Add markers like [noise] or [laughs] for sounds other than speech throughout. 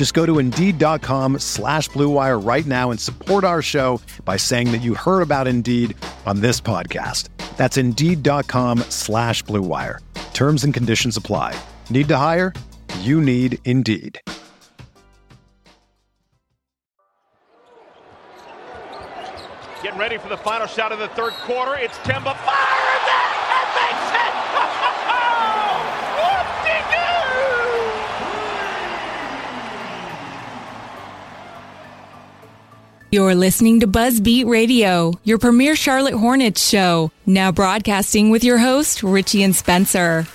Just go to Indeed.com slash BlueWire right now and support our show by saying that you heard about Indeed on this podcast. That's Indeed.com slash BlueWire. Terms and conditions apply. Need to hire? You need Indeed. Getting ready for the final shot of the third quarter. It's Kemba fires You're listening to Buzzbeat Radio, your premier Charlotte Hornets show. Now broadcasting with your host, Richie and Spencer.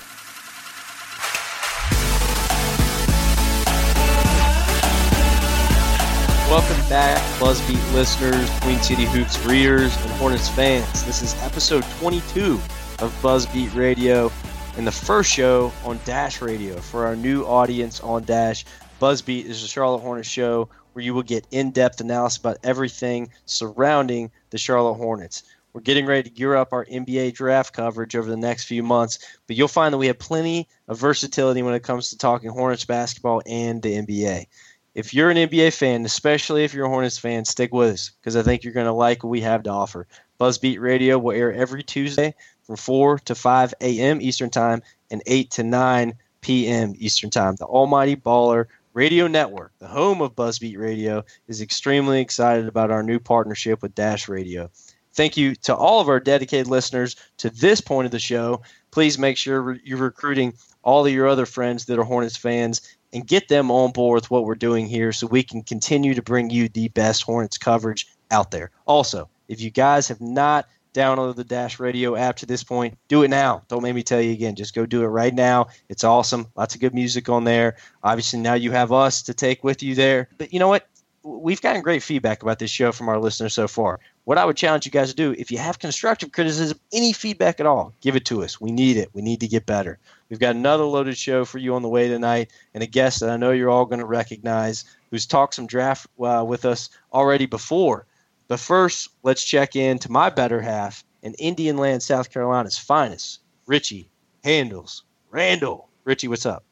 Welcome back, Buzzbeat listeners, Queen City Hoops readers, and Hornets fans. This is episode 22 of Buzzbeat Radio and the first show on Dash Radio. For our new audience on Dash, Buzzbeat is the Charlotte Hornets show where you will get in depth analysis about everything surrounding the Charlotte Hornets. We're getting ready to gear up our NBA draft coverage over the next few months, but you'll find that we have plenty of versatility when it comes to talking Hornets basketball and the NBA if you're an NBA fan, especially if you're a Hornets fan, stick with us because I think you're going to like what we have to offer. Buzzbeat Radio will air every Tuesday from 4 to 5 a.m. Eastern Time and 8 to 9 p.m. Eastern Time. The Almighty Baller Radio Network, the home of Buzzbeat Radio, is extremely excited about our new partnership with Dash Radio. Thank you to all of our dedicated listeners to this point of the show. Please make sure you're recruiting all of your other friends that are Hornets fans and get them on board with what we're doing here so we can continue to bring you the best Hornets coverage out there. Also, if you guys have not downloaded the Dash Radio app to this point, do it now. Don't make me tell you again. Just go do it right now. It's awesome. Lots of good music on there. Obviously, now you have us to take with you there. But you know what? We've gotten great feedback about this show from our listeners so far. What I would challenge you guys to do, if you have constructive criticism, any feedback at all, give it to us. We need it. We need to get better. We've got another loaded show for you on the way tonight, and a guest that I know you're all going to recognize who's talked some draft uh, with us already before. But first, let's check in to my better half in Indian Land, South Carolina's finest, Richie Handles Randall. Richie, what's up?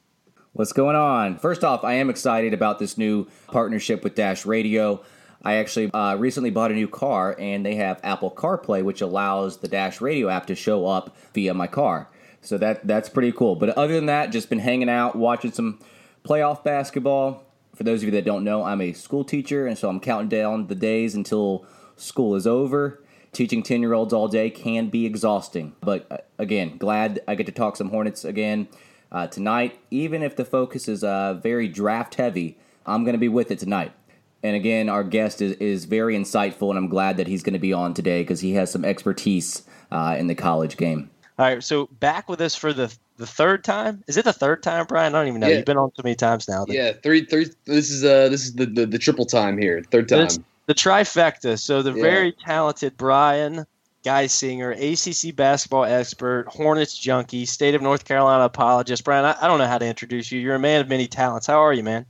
What's going on? First off, I am excited about this new partnership with Dash Radio. I actually uh, recently bought a new car, and they have Apple CarPlay, which allows the Dash Radio app to show up via my car. So that that's pretty cool. But other than that, just been hanging out, watching some playoff basketball. For those of you that don't know, I'm a school teacher, and so I'm counting down the days until school is over. Teaching 10 year olds all day can be exhausting. But uh, again, glad I get to talk some Hornets again uh, tonight. Even if the focus is uh, very draft heavy, I'm going to be with it tonight. And again, our guest is, is very insightful, and I'm glad that he's going to be on today because he has some expertise uh, in the college game. All right, so back with us for the the third time. Is it the third time, Brian? I don't even know. Yeah. You've been on so many times now. That... Yeah, three, three. This is uh, this is the the, the triple time here. Third time. the trifecta. So the yeah. very talented Brian Geisinger, ACC basketball expert, Hornets junkie, state of North Carolina apologist. Brian, I, I don't know how to introduce you. You're a man of many talents. How are you, man?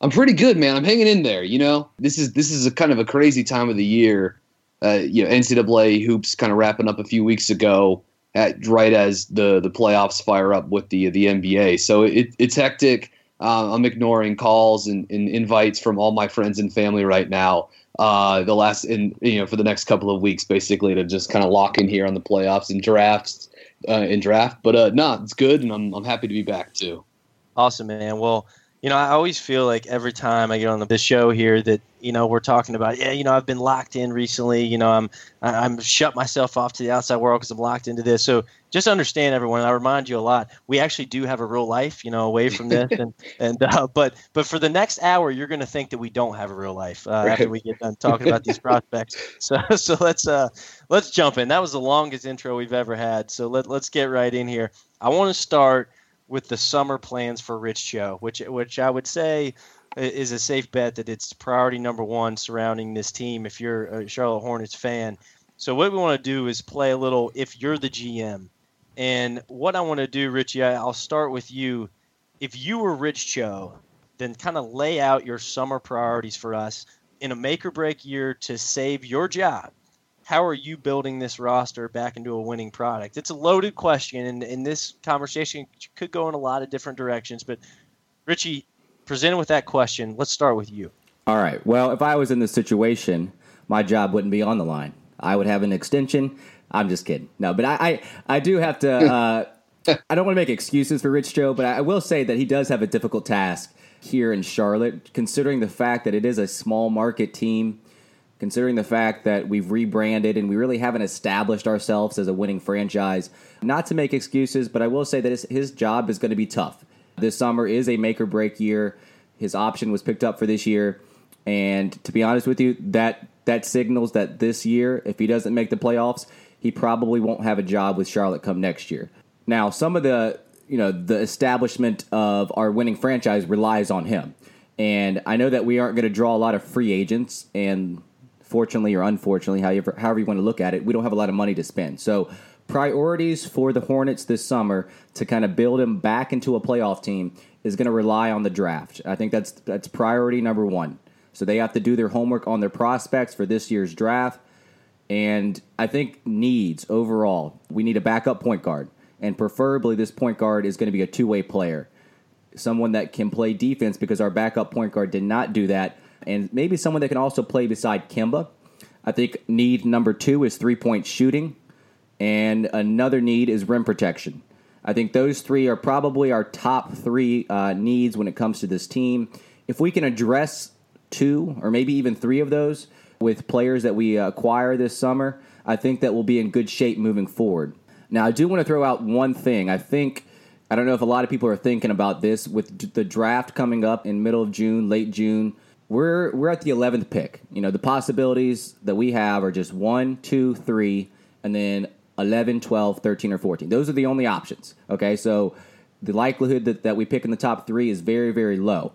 I'm pretty good, man. I'm hanging in there. You know, this is this is a kind of a crazy time of the year. Uh, you know, NCAA hoops kind of wrapping up a few weeks ago at right as the the playoffs fire up with the the NBA. So it, it's hectic. Uh, I'm ignoring calls and, and, invites from all my friends and family right now. Uh, the last in you know for the next couple of weeks, basically to just kind of lock in here on the playoffs and drafts uh, in draft. But uh, no, it's good, and I'm I'm happy to be back too. Awesome, man. Well, You know, I always feel like every time I get on the show here that you know we're talking about, yeah, you know, I've been locked in recently. You know, I'm I'm shut myself off to the outside world because I'm locked into this. So just understand, everyone. I remind you a lot. We actually do have a real life, you know, away from this, [laughs] and and uh, but but for the next hour, you're going to think that we don't have a real life uh, right. after we get done talking about these prospects. [laughs] So [laughs] so let's uh let's jump in. That was the longest intro we've ever had. So let let's get right in here. I want to start with the summer plans for Rich Cho, which which I would say is a safe bet that it's priority number one surrounding this team. If you're a Charlotte Hornets fan, so what we want to do is play a little. If you're the GM, and what I want to do, Richie, I'll start with you. If you were Rich Cho, then kind of lay out your summer priorities for us in a make or break year to save your job how are you building this roster back into a winning product? It's a loaded question, and, and this conversation could go in a lot of different directions. But Richie, presented with that question, let's start with you. All right. Well, if I was in this situation, my job wouldn't be on the line. I would have an extension. I'm just kidding. No, but I, I, I do have to. Uh, [laughs] I don't want to make excuses for Rich Cho, but I will say that he does have a difficult task here in Charlotte, considering the fact that it is a small market team considering the fact that we've rebranded and we really haven't established ourselves as a winning franchise. Not to make excuses, but I will say that his, his job is going to be tough. This summer is a make or break year. His option was picked up for this year. And to be honest with you, that that signals that this year, if he doesn't make the playoffs, he probably won't have a job with Charlotte come next year. Now, some of the you know the establishment of our winning franchise relies on him. And I know that we aren't going to draw a lot of free agents, and fortunately or unfortunately, however, however you want to look at it, we don't have a lot of money to spend. So, priorities for the Hornets this summer to kind of build them back into a playoff team is going to rely on the draft. I think that's that's priority number one. So they have to do their homework on their prospects for this year's draft. And I think needs overall, we need a backup point guard. And preferably, this point guard is going to be a two way player. Someone that can play defense because our backup point guard did not do that and maybe someone that can also play beside Kemba. I think need number two is three point shooting, and another need is rim protection. I think those three are probably our top three uh, needs when it comes to this team. If we can address two or maybe even three of those with players that we acquire this summer, I think that we'll be in good shape moving forward. Now, I do want to throw out one thing. I think I don't know if a lot of people are thinking about this with the draft coming up in middle of June, late June we're we're at the 11th pick. You know, the possibilities that we have are just 1, 2, 3 and then 11, 12, 13 or 14. Those are the only options. Okay? So the likelihood that, that we pick in the top 3 is very very low.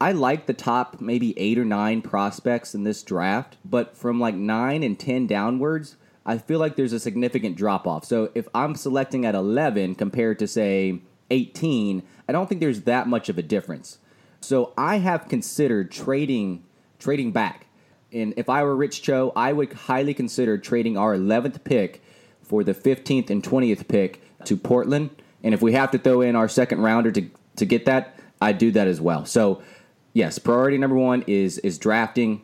I like the top maybe 8 or 9 prospects in this draft, but from like 9 and 10 downwards, I feel like there's a significant drop off. So if I'm selecting at 11 compared to say 18, I don't think there's that much of a difference. So I have considered trading trading back. And if I were Rich Cho, I would highly consider trading our 11th pick for the 15th and 20th pick to Portland. And if we have to throw in our second rounder to, to get that, I'd do that as well. So, yes, priority number one is is drafting,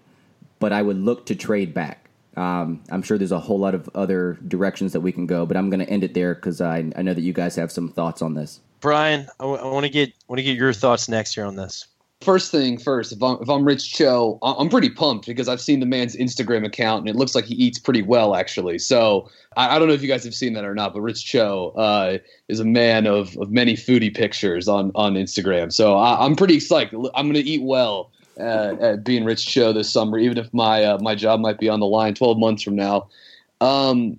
but I would look to trade back. Um, I'm sure there's a whole lot of other directions that we can go, but I'm going to end it there because I, I know that you guys have some thoughts on this. Brian, I, w- I want to get want to get your thoughts next year on this. First thing first, if I'm, if I'm Rich Cho, I'm pretty pumped because I've seen the man's Instagram account and it looks like he eats pretty well, actually. So I, I don't know if you guys have seen that or not, but Rich Cho uh, is a man of, of many foodie pictures on, on Instagram. So I, am pretty psyched. I'm going to eat well uh, at being Rich Cho this summer, even if my uh, my job might be on the line 12 months from now. Um,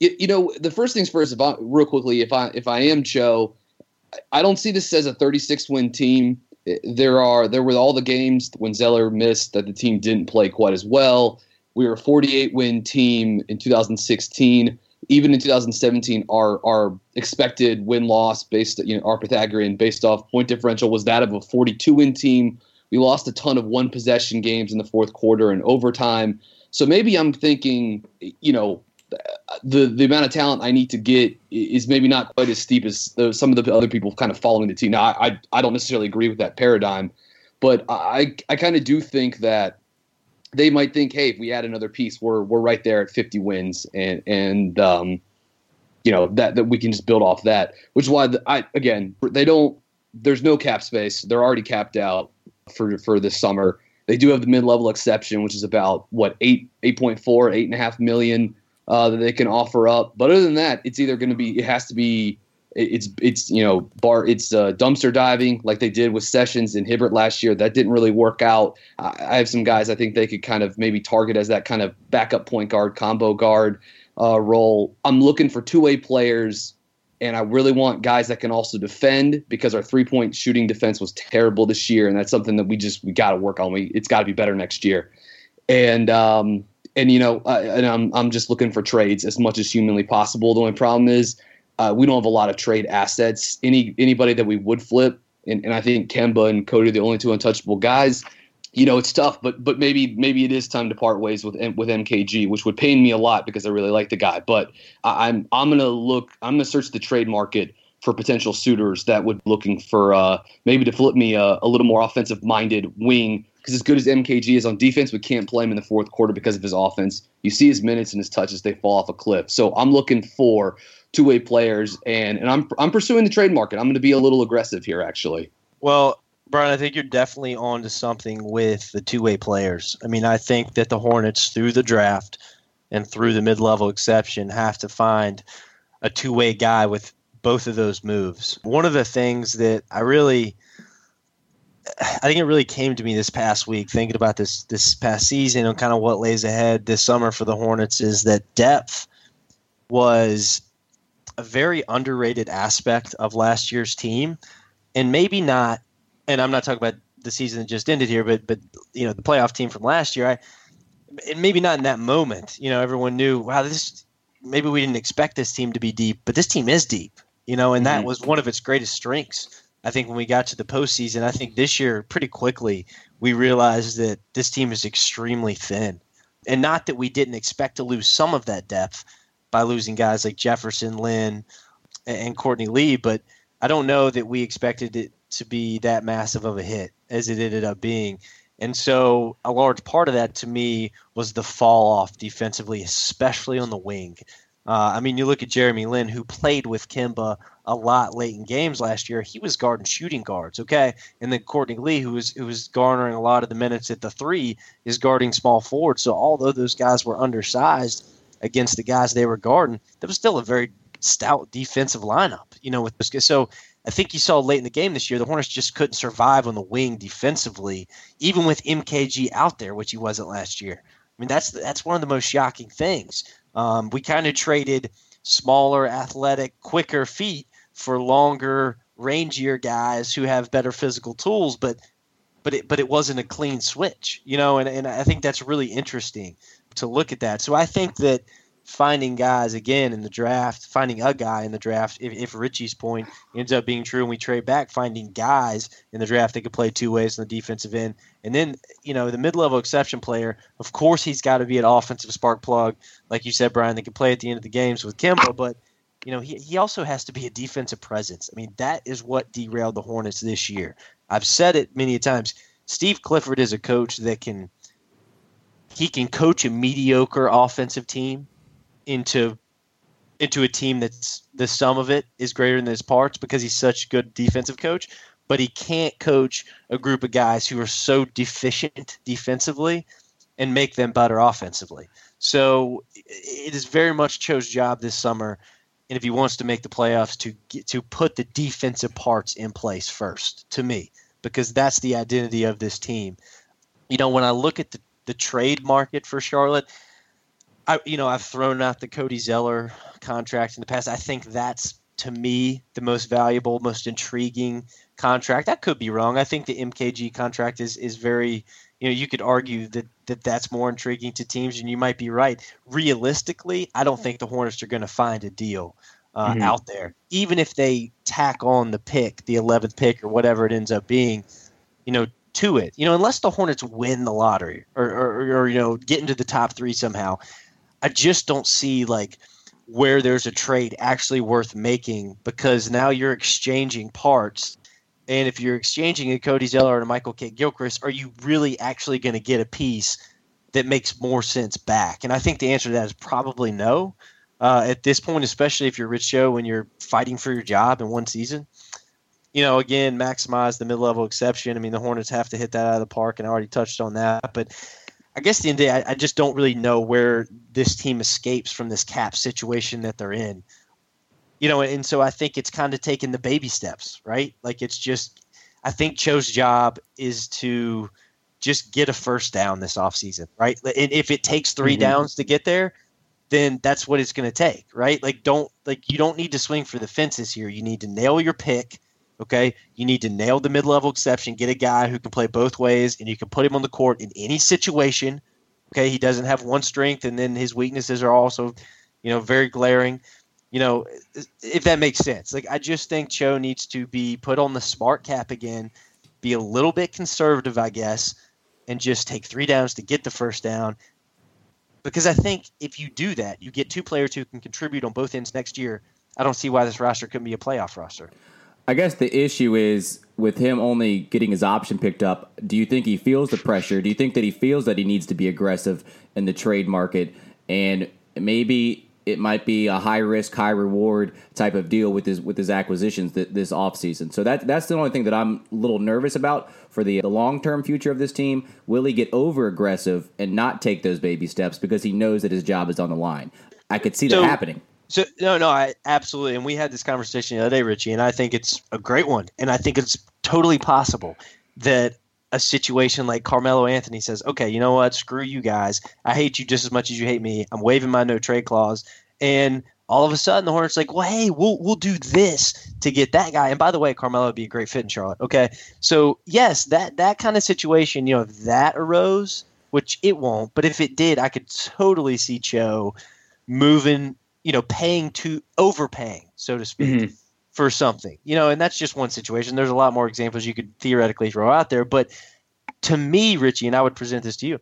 you, you know, the first things first, if I, real quickly, if I if I am Cho, I don't see this as a 36 win team there are there were all the games when Zeller missed that the team didn't play quite as well. We were a 48 win team in 2016. Even in 2017, our our expected win loss based you know our Pythagorean based off point differential was that of a 42 win team. We lost a ton of one possession games in the fourth quarter and overtime. So maybe I'm thinking, you know, the the amount of talent I need to get is maybe not quite as steep as the, some of the other people kind of following the team. Now, I I, I don't necessarily agree with that paradigm, but I I kind of do think that they might think, hey, if we add another piece, we're we're right there at 50 wins, and and um, you know that that we can just build off that. Which is why the, I again they don't there's no cap space. They're already capped out for for this summer. They do have the mid level exception, which is about what eight eight point four eight and a half million uh, that they can offer up. But other than that, it's either going to be it has to be it's it's you know bar it's uh, dumpster diving like they did with Sessions and Hibbert last year. That didn't really work out. I, I have some guys I think they could kind of maybe target as that kind of backup point guard, combo guard uh, role. I'm looking for two way players, and I really want guys that can also defend because our three point shooting defense was terrible this year, and that's something that we just we got to work on. We it's got to be better next year, and um, and you know, uh, and I'm I'm just looking for trades as much as humanly possible. The only problem is uh, we don't have a lot of trade assets. Any anybody that we would flip, and, and I think Kemba and Cody are the only two untouchable guys. You know, it's tough, but but maybe maybe it is time to part ways with with MKG, which would pain me a lot because I really like the guy. But I'm I'm gonna look. I'm gonna search the trade market for potential suitors that would looking for uh, maybe to flip me a, a little more offensive minded wing because as good as MKG is on defense, we can't play him in the fourth quarter because of his offense. You see his minutes and his touches; they fall off a cliff. So I'm looking for two way players, and and I'm I'm pursuing the trade market. I'm going to be a little aggressive here, actually. Well, Brian, I think you're definitely on to something with the two way players. I mean, I think that the Hornets through the draft and through the mid level exception have to find a two way guy with both of those moves. One of the things that I really I think it really came to me this past week thinking about this this past season and kind of what lays ahead this summer for the Hornets is that depth was a very underrated aspect of last year's team, and maybe not. And I'm not talking about the season that just ended here, but but you know the playoff team from last year. I and maybe not in that moment. You know, everyone knew wow this. Maybe we didn't expect this team to be deep, but this team is deep. You know, and that mm-hmm. was one of its greatest strengths. I think when we got to the postseason, I think this year pretty quickly we realized that this team is extremely thin, and not that we didn't expect to lose some of that depth, by losing guys like Jefferson, Lin, and Courtney Lee, but I don't know that we expected it to be that massive of a hit as it ended up being. And so a large part of that to me was the fall off defensively, especially on the wing. Uh, I mean, you look at Jeremy Lin, who played with Kemba a lot late in games last year. He was guarding shooting guards, okay, and then Courtney Lee, who was who was garnering a lot of the minutes at the three, is guarding small forward. So although those guys were undersized, against the guys they were guarding, that was still a very stout defensive lineup. You know, with this so I think you saw late in the game this year, the Hornets just couldn't survive on the wing defensively, even with MKG out there, which he wasn't last year. I mean, that's that's one of the most shocking things. Um, we kind of traded smaller, athletic, quicker feet for longer, rangier guys who have better physical tools, but but it but it wasn't a clean switch, you know, and, and I think that's really interesting to look at that. So I think that finding guys again in the draft, finding a guy in the draft, if, if Richie's point ends up being true and we trade back, finding guys in the draft that could play two ways on the defensive end. And then, you know, the mid level exception player, of course, he's got to be an offensive spark plug. Like you said, Brian, they can play at the end of the games with Kemba, but. You know, he, he also has to be a defensive presence. I mean, that is what derailed the Hornets this year. I've said it many times. Steve Clifford is a coach that can he can coach a mediocre offensive team into into a team that's the sum of it is greater than its parts because he's such a good defensive coach but he can't coach a group of guys who are so deficient defensively and make them better offensively so it is very much Cho's job this summer and if he wants to make the playoffs to get, to put the defensive parts in place first to me because that's the identity of this team you know when i look at the the trade market for Charlotte. I, you know, I've thrown out the Cody Zeller contract in the past. I think that's to me the most valuable, most intriguing contract. That could be wrong. I think the MKG contract is is very. You know, you could argue that, that that's more intriguing to teams, and you might be right. Realistically, I don't think the Hornets are going to find a deal uh, mm-hmm. out there, even if they tack on the pick, the 11th pick, or whatever it ends up being. You know, to it. You know, unless the Hornets win the lottery or, or, or, you know get into the top three somehow, I just don't see like where there's a trade actually worth making because now you're exchanging parts. And if you're exchanging a Cody Zeller and a Michael Kidd-Gilchrist, are you really actually going to get a piece that makes more sense back? And I think the answer to that is probably no. Uh, at this point, especially if you're Rich Cho and you're fighting for your job in one season, you know, again, maximize the mid level exception. I mean, the Hornets have to hit that out of the park, and I already touched on that. But I guess the end of the day, I, I just don't really know where this team escapes from this cap situation that they're in. You know, and so I think it's kind of taking the baby steps, right? Like it's just, I think Cho's job is to just get a first down this offseason, right? And if it takes 3 mm-hmm. downs to get there, then that's what it's going to take, right? Like don't like you don't need to swing for the fences here. You need to nail your pick Okay, you need to nail the mid-level exception. Get a guy who can play both ways, and you can put him on the court in any situation. Okay, he doesn't have one strength, and then his weaknesses are also, you know, very glaring. You know, if that makes sense. Like I just think Cho needs to be put on the smart cap again, be a little bit conservative, I guess, and just take three downs to get the first down. Because I think if you do that, you get two players who can contribute on both ends next year. I don't see why this roster couldn't be a playoff roster. I guess the issue is with him only getting his option picked up. Do you think he feels the pressure? Do you think that he feels that he needs to be aggressive in the trade market? And maybe it might be a high risk, high reward type of deal with his with his acquisitions th- this offseason. So that that's the only thing that I'm a little nervous about for the, the long term future of this team. Will he get over aggressive and not take those baby steps because he knows that his job is on the line? I could see so, that happening. So no, no, I absolutely, and we had this conversation the other day, Richie, and I think it's a great one, and I think it's totally possible that a situation like Carmelo Anthony says, "Okay, you know what? Screw you guys. I hate you just as much as you hate me. I'm waiving my no trade clause." And all of a sudden, the Hornets like, "Well, hey, we'll we'll do this to get that guy." And by the way, Carmelo would be a great fit in Charlotte. Okay, so yes, that that kind of situation, you know, if that arose, which it won't, but if it did, I could totally see Cho moving you know, paying to overpaying, so to speak, mm-hmm. for something. You know, and that's just one situation. There's a lot more examples you could theoretically throw out there, but to me, Richie, and I would present this to you.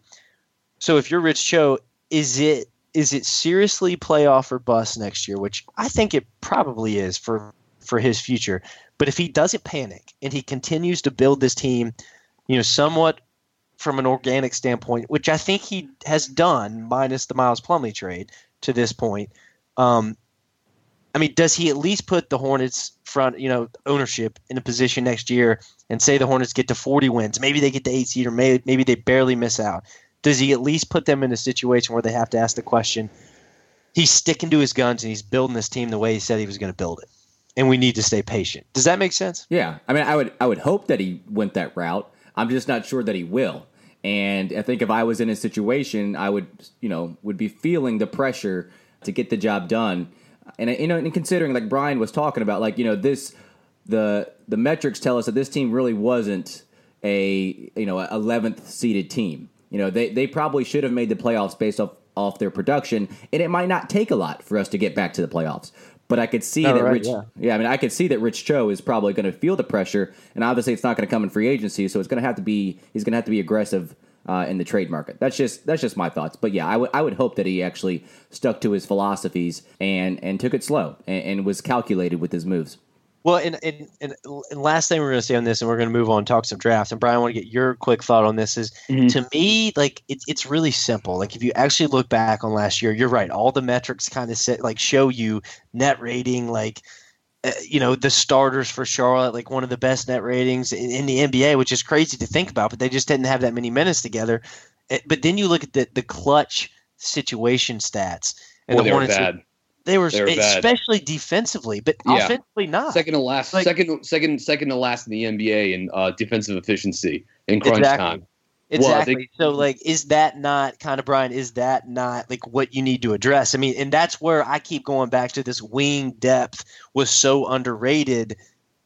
So if you're Rich Cho, is it is it seriously playoff or bust next year? Which I think it probably is for for his future. But if he doesn't panic and he continues to build this team, you know, somewhat from an organic standpoint, which I think he has done, minus the Miles Plumlee trade to this point, um, I mean, does he at least put the Hornets front, you know, ownership in a position next year and say the Hornets get to 40 wins? Maybe they get to eight seed or maybe, maybe they barely miss out. Does he at least put them in a situation where they have to ask the question? He's sticking to his guns and he's building this team the way he said he was going to build it. And we need to stay patient. Does that make sense? Yeah. I mean, I would I would hope that he went that route. I'm just not sure that he will. And I think if I was in a situation, I would, you know, would be feeling the pressure – to get the job done. And you know, and considering like Brian was talking about, like you know, this the the metrics tell us that this team really wasn't a you know eleventh seeded team. You know, they they probably should have made the playoffs based off off their production, and it might not take a lot for us to get back to the playoffs. But I could see oh, that right, Rich, yeah. yeah, I mean, I could see that Rich Cho is probably going to feel the pressure, and obviously, it's not going to come in free agency, so it's going to have to be he's going to have to be aggressive uh, in the trade market. That's just that's just my thoughts. But yeah, I would I would hope that he actually stuck to his philosophies and and took it slow and, and was calculated with his moves. Well, and, and, and, last thing we're going to say on this, and we're going to move on talk some drafts. And Brian, I want to get your quick thought on this. Is mm-hmm. to me, like it's it's really simple. Like if you actually look back on last year, you're right. All the metrics kind of set like show you net rating, like you know the starters for Charlotte, like one of the best net ratings in, in, the NBA, which is crazy to think about. But they just didn't have that many minutes together. It, but then you look at the the clutch situation stats, and Boy, the Hornets. Were bad. They were, they were especially bad. defensively, but yeah. offensively not. Second to last, like, second, second, second to last in the NBA in uh, defensive efficiency in crunch exactly. time. Exactly. Well, so, like, is that not kind of Brian? Is that not like what you need to address? I mean, and that's where I keep going back to this wing depth was so underrated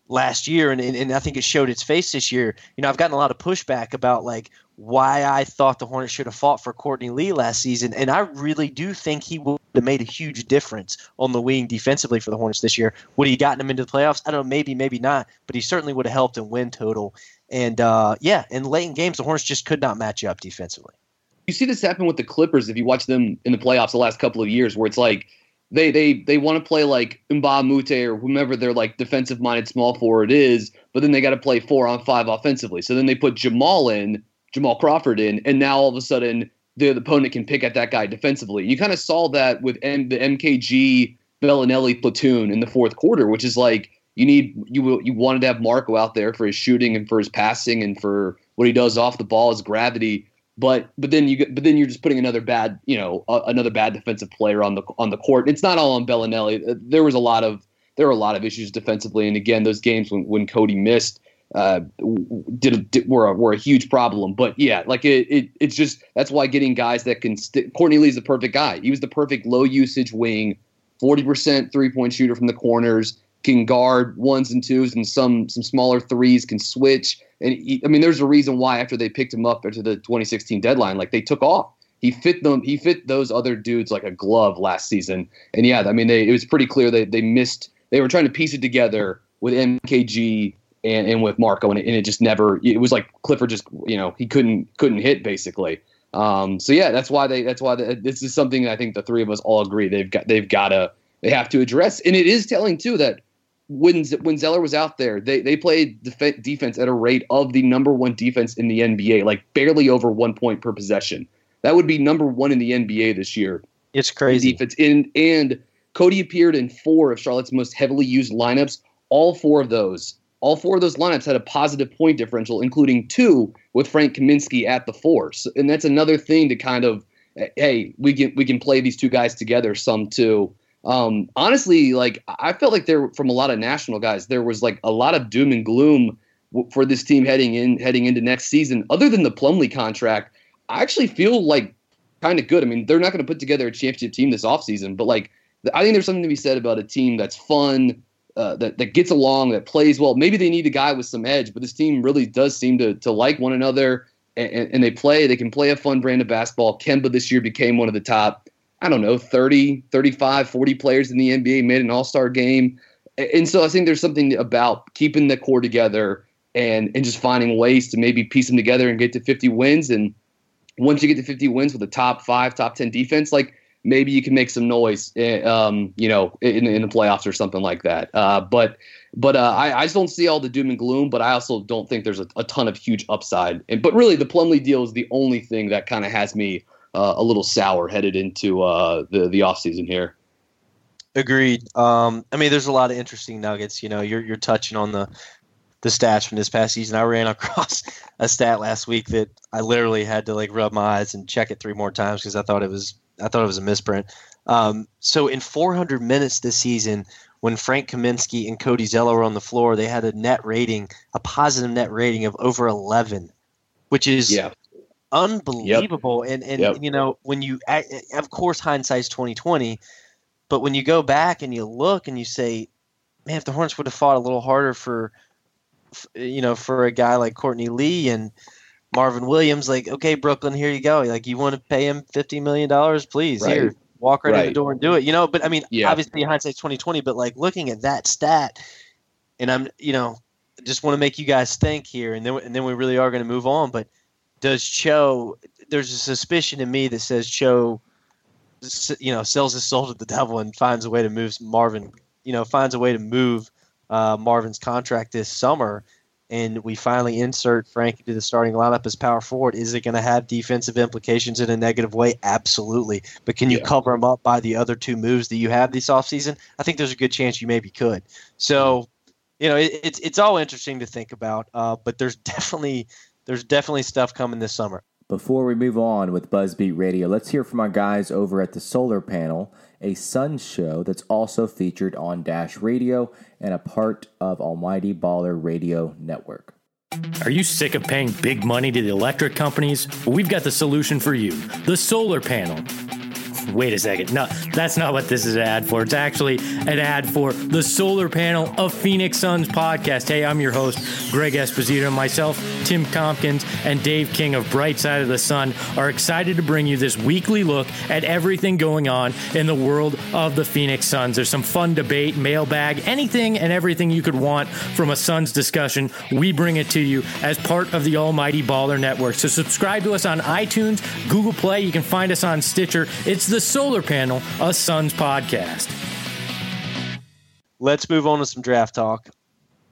last year, and, and, and I think it showed its face this year. You know, I've gotten a lot of pushback about like why I thought the Hornets should have fought for Courtney Lee last season, and I really do think he would have made a huge difference on the wing defensively for the Hornets this year. Would he gotten him into the playoffs? I don't know, maybe, maybe not, but he certainly would have helped in win total. And uh, yeah, in late in games, the Hornets just could not match up defensively. You see this happen with the Clippers if you watch them in the playoffs the last couple of years, where it's like they they they want to play like Mbah a Moute or whomever their like defensive minded small forward is, but then they got to play four on five offensively. So then they put Jamal in, Jamal Crawford in, and now all of a sudden the, the opponent can pick at that guy defensively. You kind of saw that with M, the MKG Belinelli platoon in the fourth quarter, which is like You need you you wanted to have Marco out there for his shooting and for his passing and for what he does off the ball, his gravity. But but then you but then you're just putting another bad you know uh, another bad defensive player on the on the court. It's not all on Belinelli. Uh, there was a lot of there were a lot of issues defensively, and again those games when, when Cody missed uh, did, did were a, were a huge problem. But yeah, like it, it it's just that's why getting guys that can. St- Courtney Lee's the perfect guy. He was the perfect low usage wing, forty percent three point shooter from the corners, can guard ones and twos and some some smaller threes, can switch. And he, I mean, there's a reason why after they picked him up after the 2016 deadline, like they took off. He fit them. He fit those other dudes like a glove last season. And yeah, I mean, they, it was pretty clear that they missed. They were trying to piece it together with MKG and, and with Marco, and it, and it just never. It was like Clifford just you know he couldn't couldn't hit basically. Um, so yeah, that's why they. That's why they, this is something I think the three of us all agree they've got. They've got to. They have to address, and it is telling too that when when Zeller was out there, they they played def- defense at a rate of the number one defense in the NBA, like barely over one point per possession. That would be number one in the NBA this year. It's crazy. Defense in and Cody appeared in four of Charlotte's most heavily used lineups. All four of those all four of those lineups had a positive point differential, including two with Frank Kaminsky at the four. So, and that's another thing to kind of, hey, we can we can play these two guys together some too. Um, honestly, like I felt like there from a lot of national guys, there was like a lot of doom and gloom for this team heading in heading into next season. Other than the Plumlee contract, I actually feel like kind of good. I mean, they're not going to put together a championship team this offseason, but like I think there's something to be said about a team that's fun, uh, that that gets along, that plays well. Maybe they need a guy with some edge, but this team really does seem to to like one another, and, and they play. They can play a fun brand of basketball. Kemba this year became one of the top, I don't know, 30, 35, 40 players in the NBA, made an All Star game, and so I think there's something about keeping the core together and and just finding ways to maybe piece them together and get to 50 wins. And once you get to 50 wins with a top five, top 10 defense, like maybe you can make some noise, eh, um, you know, in, in the playoffs or something like that. Uh, but but uh, I, I just don't see all the doom and gloom. But I also don't think there's a, a ton of huge upside. And but really, the Plumlee deal is the only thing that kind of has me uh, a little sour headed into uh, the the off season here. Agreed. Um, I mean, there's a lot of interesting nuggets. You know, you're you're touching on the the stats from this past season. I ran [laughs] across a stat last week that I literally had to like rub my eyes and check it three more times because I thought it was I thought it was a misprint. Um, so in 400 minutes this season, when Frank Kaminsky and Cody Zeller were on the floor, they had a net rating, a positive net rating of over 11, which is yeah. Unbelievable. Yep. And and yep. you know when you, of course, hindsight's 2020, but when you go back and you look and you say, man, if the Hornets would have fought a little harder for, you know, for a guy like Courtney Lee and Marvin Williams, like, okay, Brooklyn, here you go. Like, you want to pay him fifty million dollars, please, right. here, walk right, right, in the door and do it. You know, but I mean, yeah. obviously hindsight twenty twenty, but like looking at that stat, and I'm, you know, just want to make you guys think here, and then and then we really are going to move on. But does Cho? There's a suspicion in me that says Cho, you know, sells his soul to the devil and finds a way to move Marvin. You know, finds a way to move uh, Marvin's contract this summer and we finally insert Frank into the starting lineup as power forward, is it going to have defensive implications in a negative way? Absolutely. But can you yeah. cover them up by the other two moves that you have this offseason? I think there's a good chance you maybe could. So, you know, it, it's it's all interesting to think about, uh, but there's [laughs] definitely there's definitely stuff coming this summer. Before we move on with Buzzbeat Radio, let's hear from our guys over at the Solar Panel, a sun show that's also featured on Dash Radio and a part of Almighty Baller Radio Network. Are you sick of paying big money to the electric companies? We've got the solution for you the solar panel. Wait a second. No, that's not what this is an ad for. It's actually an ad for the solar panel of Phoenix Suns podcast. Hey, I'm your host, Greg Esposito. Myself, Tim Tompkins, and Dave King of Bright Side of the Sun are excited to bring you this weekly look at everything going on in the world of the Phoenix Suns. There's some fun debate, mailbag, anything and everything you could want from a Suns discussion. We bring it to you as part of the Almighty Baller Network. So subscribe to us on iTunes, Google Play. You can find us on Stitcher. It's the Solar Panel, a Suns podcast. Let's move on to some draft talk.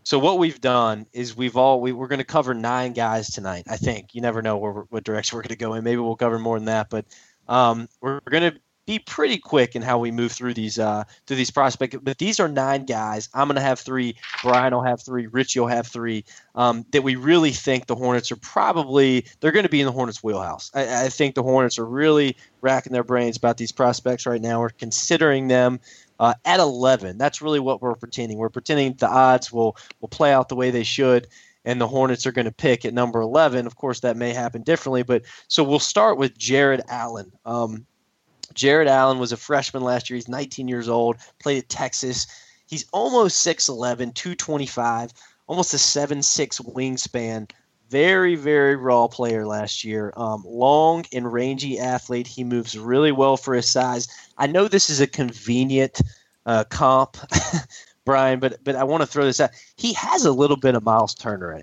So what we've done is we've all we, we're going to cover nine guys tonight. I think you never know where, what direction we're going to go in. Maybe we'll cover more than that, but um, we're going to be pretty quick in how we move through these uh, through these prospects. But these are nine guys. I'm going to have three. Brian will have three. Richie will have three. Um, that we really think the Hornets are probably they're going to be in the Hornets' wheelhouse. I, I, think the Hornets are really racking their brains about these prospects right now. We're considering them. Uh, at 11, that's really what we're pretending. We're pretending the odds will will play out the way they should, and the Hornets are going to pick at number 11. Of course, that may happen differently, but so we'll start with Jarrett Allen. Um, Jarrett Allen was a freshman last year. He's 19 years old, played at Texas. He's almost 6'11, 225, almost a 7'6 wingspan. Very, very raw player last year. Um, long and rangy athlete. He moves really well for his size. I know this is a convenient uh, comp, [laughs] Brian, but but I want to throw this out. He has a little bit of Miles Turner in.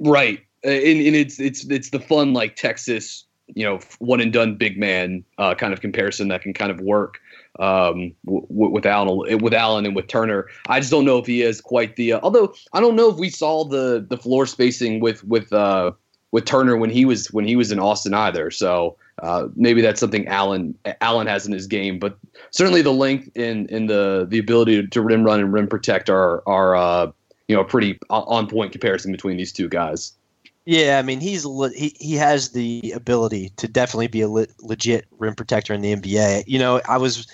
Right, uh, and, and it's it's it's the fun like Texas you know one and done big man uh, kind of comparison that can kind of work um, w- with Allen with Allen and with Turner. I just don't know if he is quite the. Uh, although I don't know if we saw the the floor spacing with with uh, with Turner when he was when he was in Austin either. So uh, maybe that's something Allen Allen has in his game. But certainly the length and and the the ability to rim run and rim protect are are uh, you know a pretty on point comparison between these two guys. Yeah, I mean he's he he has the ability to definitely be a le- legit rim protector in the NBA. You know, I was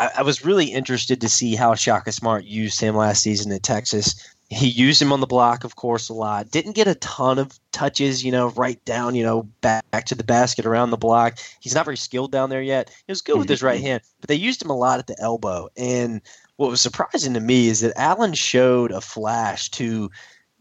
I, I, was really interested to see how Shaka Smart used him last season at Texas. He used him on the block, of course, a lot. Didn't get a ton of touches, you know, right down, you know, back, back to the basket around the block. He's not very skilled down there yet. He was good with his right mm-hmm. hand, but they used him a lot at the elbow. And what was surprising to me is that Allen showed a flash to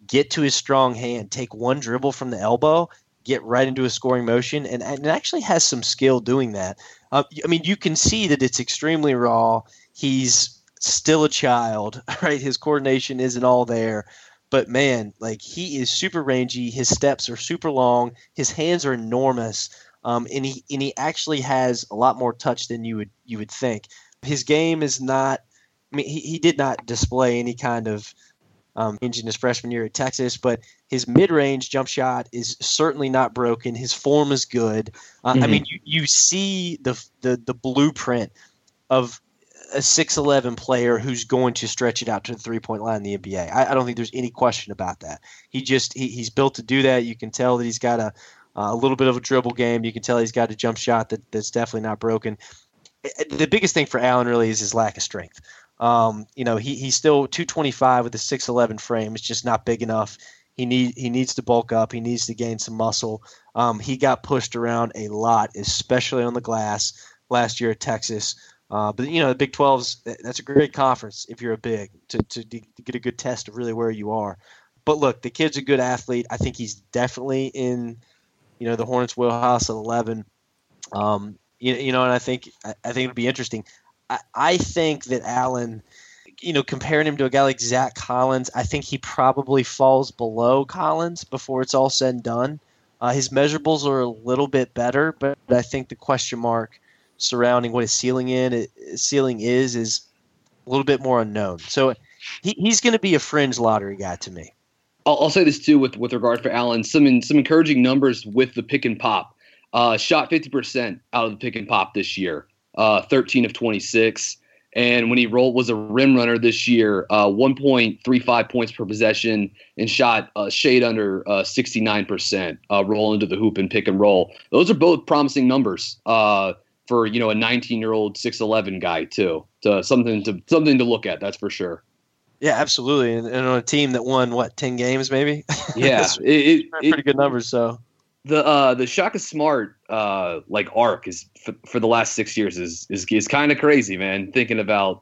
get to his strong hand, take one dribble from the elbow, get right into a scoring motion, and, and actually has some skill doing that. Uh, I mean, you can see that it's extremely raw. He's still a child, [laughs] right? His coordination isn't all there. But man, like he is super rangy. His steps are super long. His hands are enormous, um, and he and he actually has a lot more touch than you would you would think. His game is not. I mean, he, he did not display any kind of um, in his freshman year at Texas. But his mid-range jump shot is certainly not broken. His form is good. Uh, mm-hmm. I mean, you, you see the, the the blueprint of a 6'11 player who's going to stretch it out to the three point line in the NBA. I, I don't think there's any question about that. He just he, he's built to do that. You can tell that he's got a a little bit of a dribble game. You can tell he's got a jump shot that, that's definitely not broken. The biggest thing for Allen really is his lack of strength. Um, you know, he, he's still 225 with a 6'11 frame. It's just not big enough. He need he needs to bulk up. He needs to gain some muscle. Um, he got pushed around a lot, especially on the glass last year at Texas. Uh, but you know, the Big 12's that's a great conference if you're a big to, to, to get a good test of really where you are. But look, the kid's a good athlete. I think he's definitely in, you know, the Hornets' wheelhouse at 11. Um, you, you know, and I think I, I think it'd be interesting. I, think that Allen, you know, comparing him to a guy like Zach Collins, I think he probably falls below Collins before it's all said and done. Uh, his measurables are a little bit better, but I think the question mark surrounding what his ceiling in ceiling is is a little bit more unknown. So he, he's going to be a fringe lottery guy to me. I'll, I'll, say this too with with regard for Allen. Some in, some encouraging numbers with the pick and pop. Uh, shot fifty percent out of the pick and pop this year uh, 13 of 26. And when he rolled was a rim runner this year, uh, 1.35 points per possession and shot uh, shade under uh, 69% uh, roll into the hoop and pick and roll. Those are both promising numbers uh, for you know a 19 year old 6'11 guy too. So something to something to look at. That's for sure. Yeah, absolutely. And, and on a team that won what 10 games maybe. [laughs] Yeah, it, it, pretty good numbers. So the uh the Shaka Smart uh like arc is for, for the last six years is is, is kind of crazy, man. Thinking about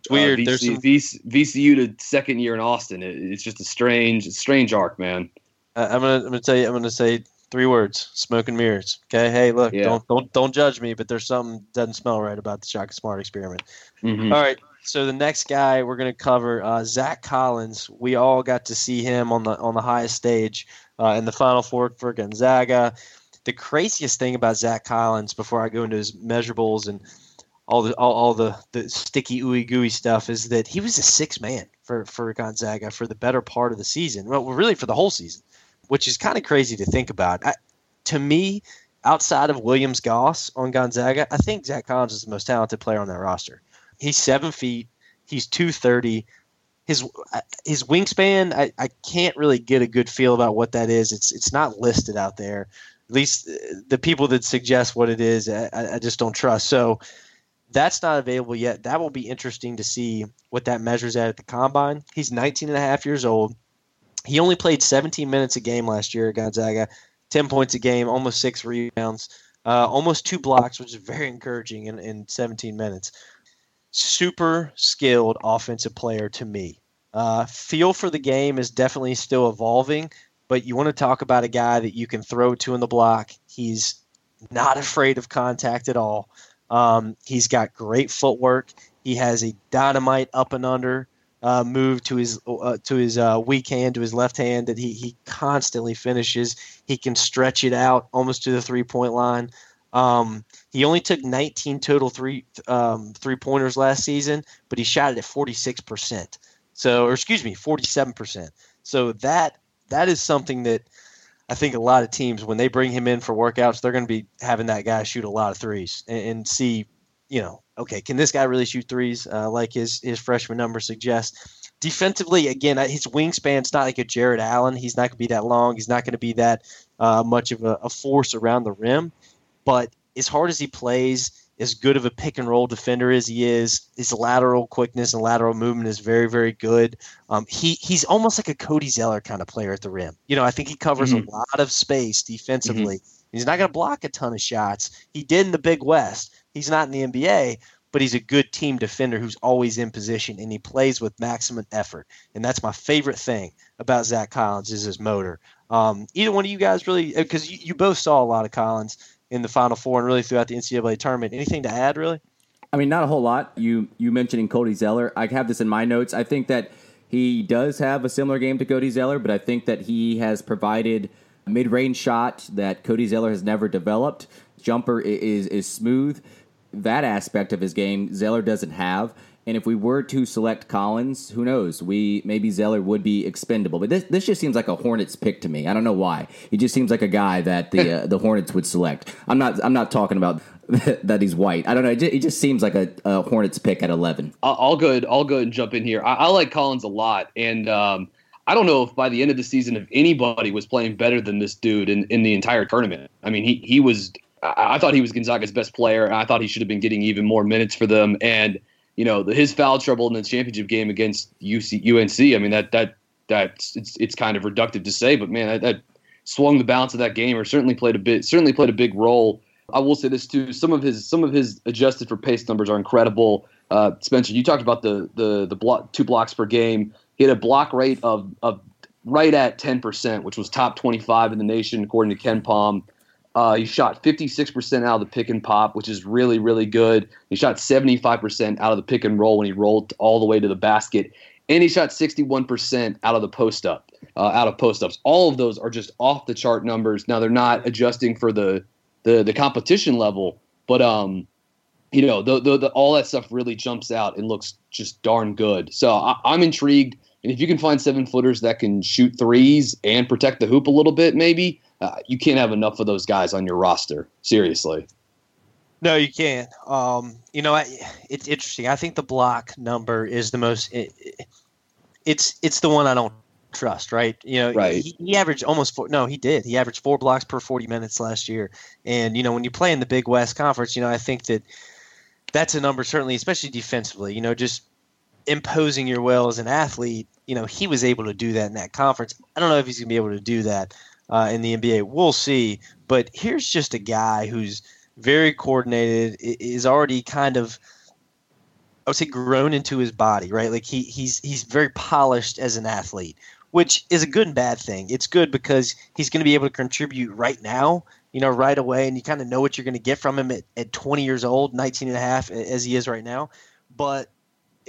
it's weird. Uh, VC, some... VC, VCU to second year in Austin, it, it's just a strange strange arc, man. Uh, I'm gonna I'm gonna tell you I'm gonna say three words: smoke and mirrors. Okay, hey, look, yeah. don't don't don't judge me, but there's something doesn't smell right about the Shaka Smart experiment. Mm-hmm. All right. So the next guy we're going to cover, uh, Zach Collins. We all got to see him on the on the highest stage uh, in the Final Four for Gonzaga. The craziest thing about Zach Collins, before I go into his measurables and all the all, all the, the sticky ooey gooey stuff, is that he was a six man for, for Gonzaga for the better part of the season. Well, really for the whole season, which is kind of crazy to think about. I, to me, outside of Williams Goss on Gonzaga, I think Zach Collins is the most talented player on that roster. He's seven feet. He's two thirty. His his wingspan, I, I can't really get a good feel about what that is. It's it's not listed out there. At least uh, the people that suggest what it is, I, I just don't trust. So that's not available yet. That will be interesting to see what that measures at at the combine. He's 19 and a half years old. He only played 17 minutes a game last year at Gonzaga, 10 points a game, almost six rebounds, uh, almost two blocks, which is very encouraging in, in 17 minutes. Super skilled offensive player to me. Uh, feel for the game is definitely still evolving, but you want to talk about a guy that you can throw to in the block. He's not afraid of contact at all. Um, he's got great footwork. He has a dynamite up and under uh, move to his uh, to his uh, weak hand to his left hand that he he constantly finishes. He can stretch it out almost to the three point line. Um, he only took 19 total three um, three pointers last season, but he shot it at 46 percent. So, or excuse me, 47 percent. So that that is something that I think a lot of teams, when they bring him in for workouts, they're going to be having that guy shoot a lot of threes and, and see, you know, okay, can this guy really shoot threes uh, like his his freshman number suggests? Defensively, again, his wingspan's not like a Jarrett Allen. He's not going to be that long. He's not going to be that uh, much of a, a force around the rim. But as hard as he plays, as good of a pick and roll defender as he is, his lateral quickness and lateral movement is very, very good. Um, he he's almost like a Cody Zeller kind of player at the rim. You know, I think he covers mm-hmm. a lot of space defensively. Mm-hmm. He's not going to block a ton of shots. He did in the Big West. He's not in the NBA, but he's a good team defender who's always in position and he plays with maximum effort. And that's my favorite thing about Zach Collins is his motor. Um, either one of you guys really, because you, you both saw a lot of Collins in the Final Four and really throughout the NCAA tournament. Anything to add, really? I mean, not a whole lot. You you mentioning Cody Zeller. I have this in my notes. I think that he does have a similar game to Cody Zeller, but I think that he has provided a mid-range shot that Cody Zeller has never developed. Jumper is is smooth. That aspect of his game, Zeller doesn't have. And if we were to select Collins, who knows? We maybe Zeller would be expendable. But this this just seems like a Hornets pick to me. I don't know why. He just seems like a guy that the uh, the Hornets would select. I'm not I'm not talking about [laughs] that he's white. I don't know. It just, it just seems like a, a, Hornets pick at 11. All good. go. I'll go and jump in here. I, I like Collins a lot, and um, I don't know if by the end of the season, if anybody was playing better than this dude in, in the entire tournament. I mean, he he was. I, I thought he was Gonzaga's best player. I thought he should have been getting even more minutes for them, and you know, the, his foul trouble in the championship game against UC, UNC. I mean, that that that's it's it's kind of reductive to say, but man, that, that swung the balance of that game, or certainly played a bit, certainly played a big role. I will say this too: some of his some of his adjusted for pace numbers are incredible. Uh, Spencer, you talked about the the the block, two blocks per game. He had a block rate of of right at ten percent, which was top twenty five in the nation according to KenPom. Uh, he shot 56% out of the pick and pop, which is really, really good. He shot 75% out of the pick and roll when he rolled all the way to the basket. And he shot 61% out of the post up, uh, out of post ups. All of those are just off the chart numbers. Now they're not adjusting for the the, the competition level, but um, you know, the, the, the, all that stuff really jumps out and looks just darn good. So I, I'm intrigued. And if you can find seven footers that can shoot threes and protect the hoop a little bit, maybe uh, you can't have enough of those guys on your roster. Seriously. No, you can't. Um, you know, it's interesting. I think the block number is the most. It, it's it's the one I don't trust. Right? You know, right. He, he, averaged almost four. No, he did. He averaged four blocks per forty minutes last year. And you know, when you play in the Big West Conference, you know, I think that that's a number certainly, especially defensively. You know, just imposing your will as an athlete. You know, he was able to do that in that conference. I don't know if he's going to be able to do that uh, in the NBA. We'll see. But here's just a guy who's very coordinated, is already kind of I would say grown into his body, right? Like he he's he's very polished as an athlete, which is a good and bad thing. It's good because he's going to be able to contribute right now, you know, right away, and you kind of know what you're going to get from him at, at 20 years old, 19 and a half as he is right now. But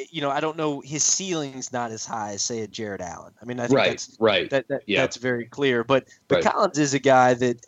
you know, I don't know his ceiling's not as high as say a Jarrett Allen. I mean, I think right, that's right. That, that yeah. that's very clear. But but right. Collins is a guy that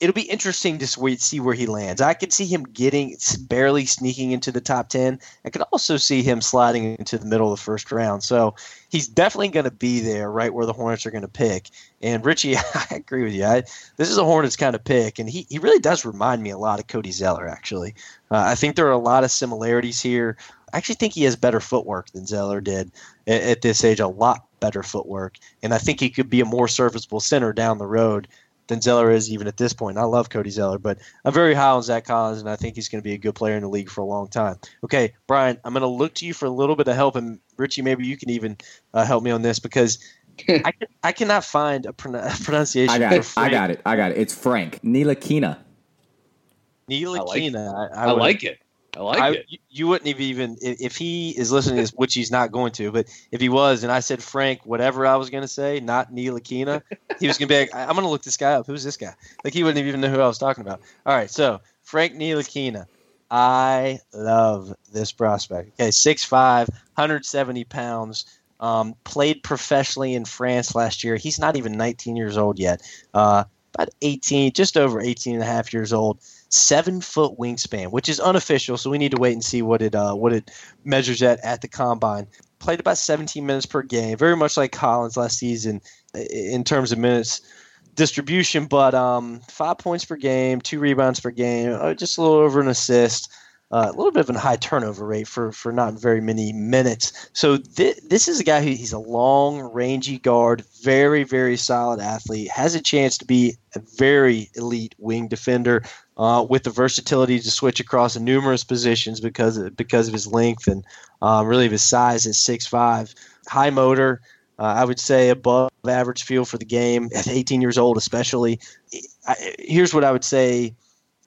it'll be interesting to see where he lands. I could see him getting barely sneaking into the top 10. I could also see him sliding into the middle of the first round. So he's definitely going to be there right where the Hornets are going to pick. And Richie, [laughs] I agree with you. I, this is a Hornets kind of pick. And he, he really does remind me a lot of Cody Zeller, actually. Uh, I think there are a lot of similarities here. I actually think he has better footwork than Zeller did at, at this age, a lot better footwork. And I think he could be a more serviceable center down the road than Zeller is even at this point. I love Cody Zeller, but I'm very high on Zach Collins, and I think he's going to be a good player in the league for a long time. Okay, Brian, I'm going to look to you for a little bit of help, and Richie, maybe you can even uh, help me on this because [laughs] I, can, I cannot find a, pronunciation. I got it. I got it. I got it. It's Frank Ntilikina. Ntilikina. I like, I, I like it. I like I, it. You wouldn't have even if he is listening to this, which he's not going to, but if he was, and I said Frank, whatever I was going to say, not Ntilikina, he was going to be like, I'm going to look this guy up. Who's this guy? Like he wouldn't even know who I was talking about. All right, so Frank Ntilikina. I love this prospect. Okay, 6'5", 170 pounds. Um, played professionally in France last year. He's not even 19 years old yet. Uh, about 18, just over 18 and a half years old seven foot wingspan, which is unofficial. So we need to wait and see what it uh, what it measures at at the combine. Played about 17 minutes per game, very much like Collins last season in terms of minutes distribution, but um, five points per game, two rebounds per game, uh, just a little over an assist. Uh, a little bit of a high turnover rate for, for not very many minutes. So th- this is a guy who he's a long, rangy guard, very, very solid athlete, has a chance to be a very elite wing defender uh, with the versatility to switch across numerous positions because of, because of his length and um, really of his size at six five, high motor. Uh, I would say above average feel for the game at 18 years old, especially. I, here's what I would say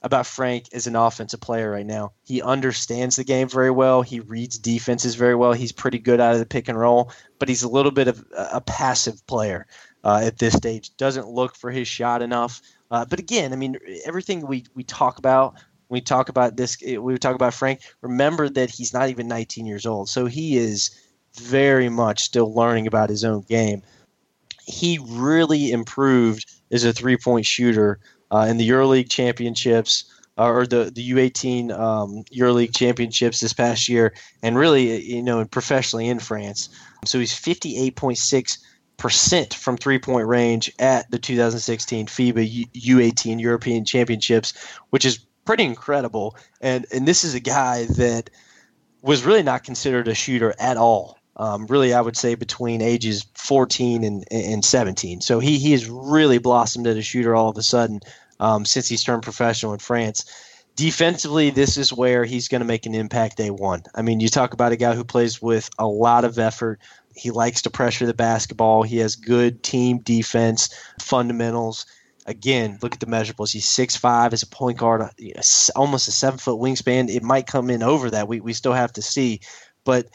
about Frank as an offensive player right now. He understands the game very well. He reads defenses very well. He's pretty good out of the pick and roll, but he's a little bit of a passive player uh, at this stage. Doesn't look for his shot enough. Uh, but again, I mean, everything we, we talk about, we talk about this, we talk about Frank, remember that he's not even 19 years old. So he is very much still learning about his own game. He really improved as a three point shooter uh, in the EuroLeague championships. Uh, or the, the U18 um, EuroLeague championships this past year, and really, you know, professionally in France. So he's 58.6 percent from three point range at the 2016 FIBA U18 European Championships, which is pretty incredible. And and this is a guy that was really not considered a shooter at all. Um, really, I would say between ages 14 and, and 17. So he he has really blossomed as a shooter all of a sudden um, since he's turned professional in France. Defensively, this is where he's going to make an impact day one. I mean, you talk about a guy who plays with a lot of effort, he likes to pressure the basketball. He has good team defense fundamentals. Again, look at the measurables. He's six five as a point guard, uh, almost a seven foot wingspan. It might come in over that. We we still have to see, but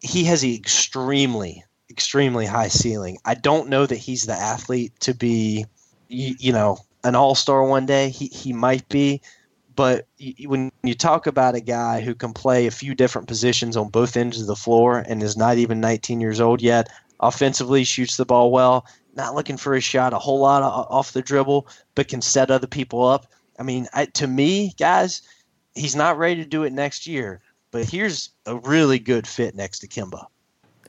he has an extremely extremely high ceiling. I don't know that he's the athlete to be, you, you know, an all star one day. He he might be, but when you talk about a guy who can play a few different positions on both ends of the floor and is not even 19 years old yet, offensively shoots the ball well, not looking for a shot a whole lot off the dribble, but can set other people up. I mean, I, to me, guys, he's not ready to do it next year, but here's a really good fit next to Kemba.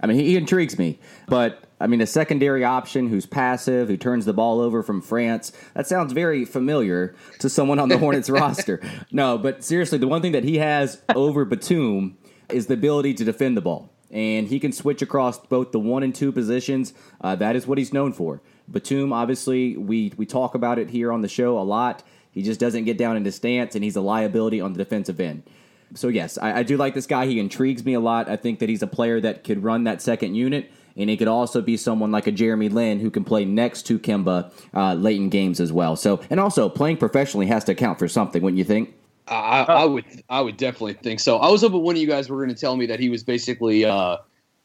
I mean, he intrigues me, but I mean, a secondary option who's passive, who turns the ball over from France. That sounds very familiar to someone on the Hornets [laughs] roster. No, but seriously, the one thing that he has over Batum is the ability to defend the ball. And he can switch across both the one and two positions. Uh, that is what he's known for. Batum, obviously, we, we talk about it here on the show a lot. He just doesn't get down into stance, and he's a liability on the defensive end so yes, I, I, do like this guy. He intrigues me a lot. I think that he's a player that could run that second unit, and it could also be someone like a Jeremy Lin who can play next to Kemba uh, late in games as well. So, and also playing professionally has to count for something, wouldn't you think? I, I would, I would definitely think so. I was hoping one of you guys were going to tell me that he was basically uh,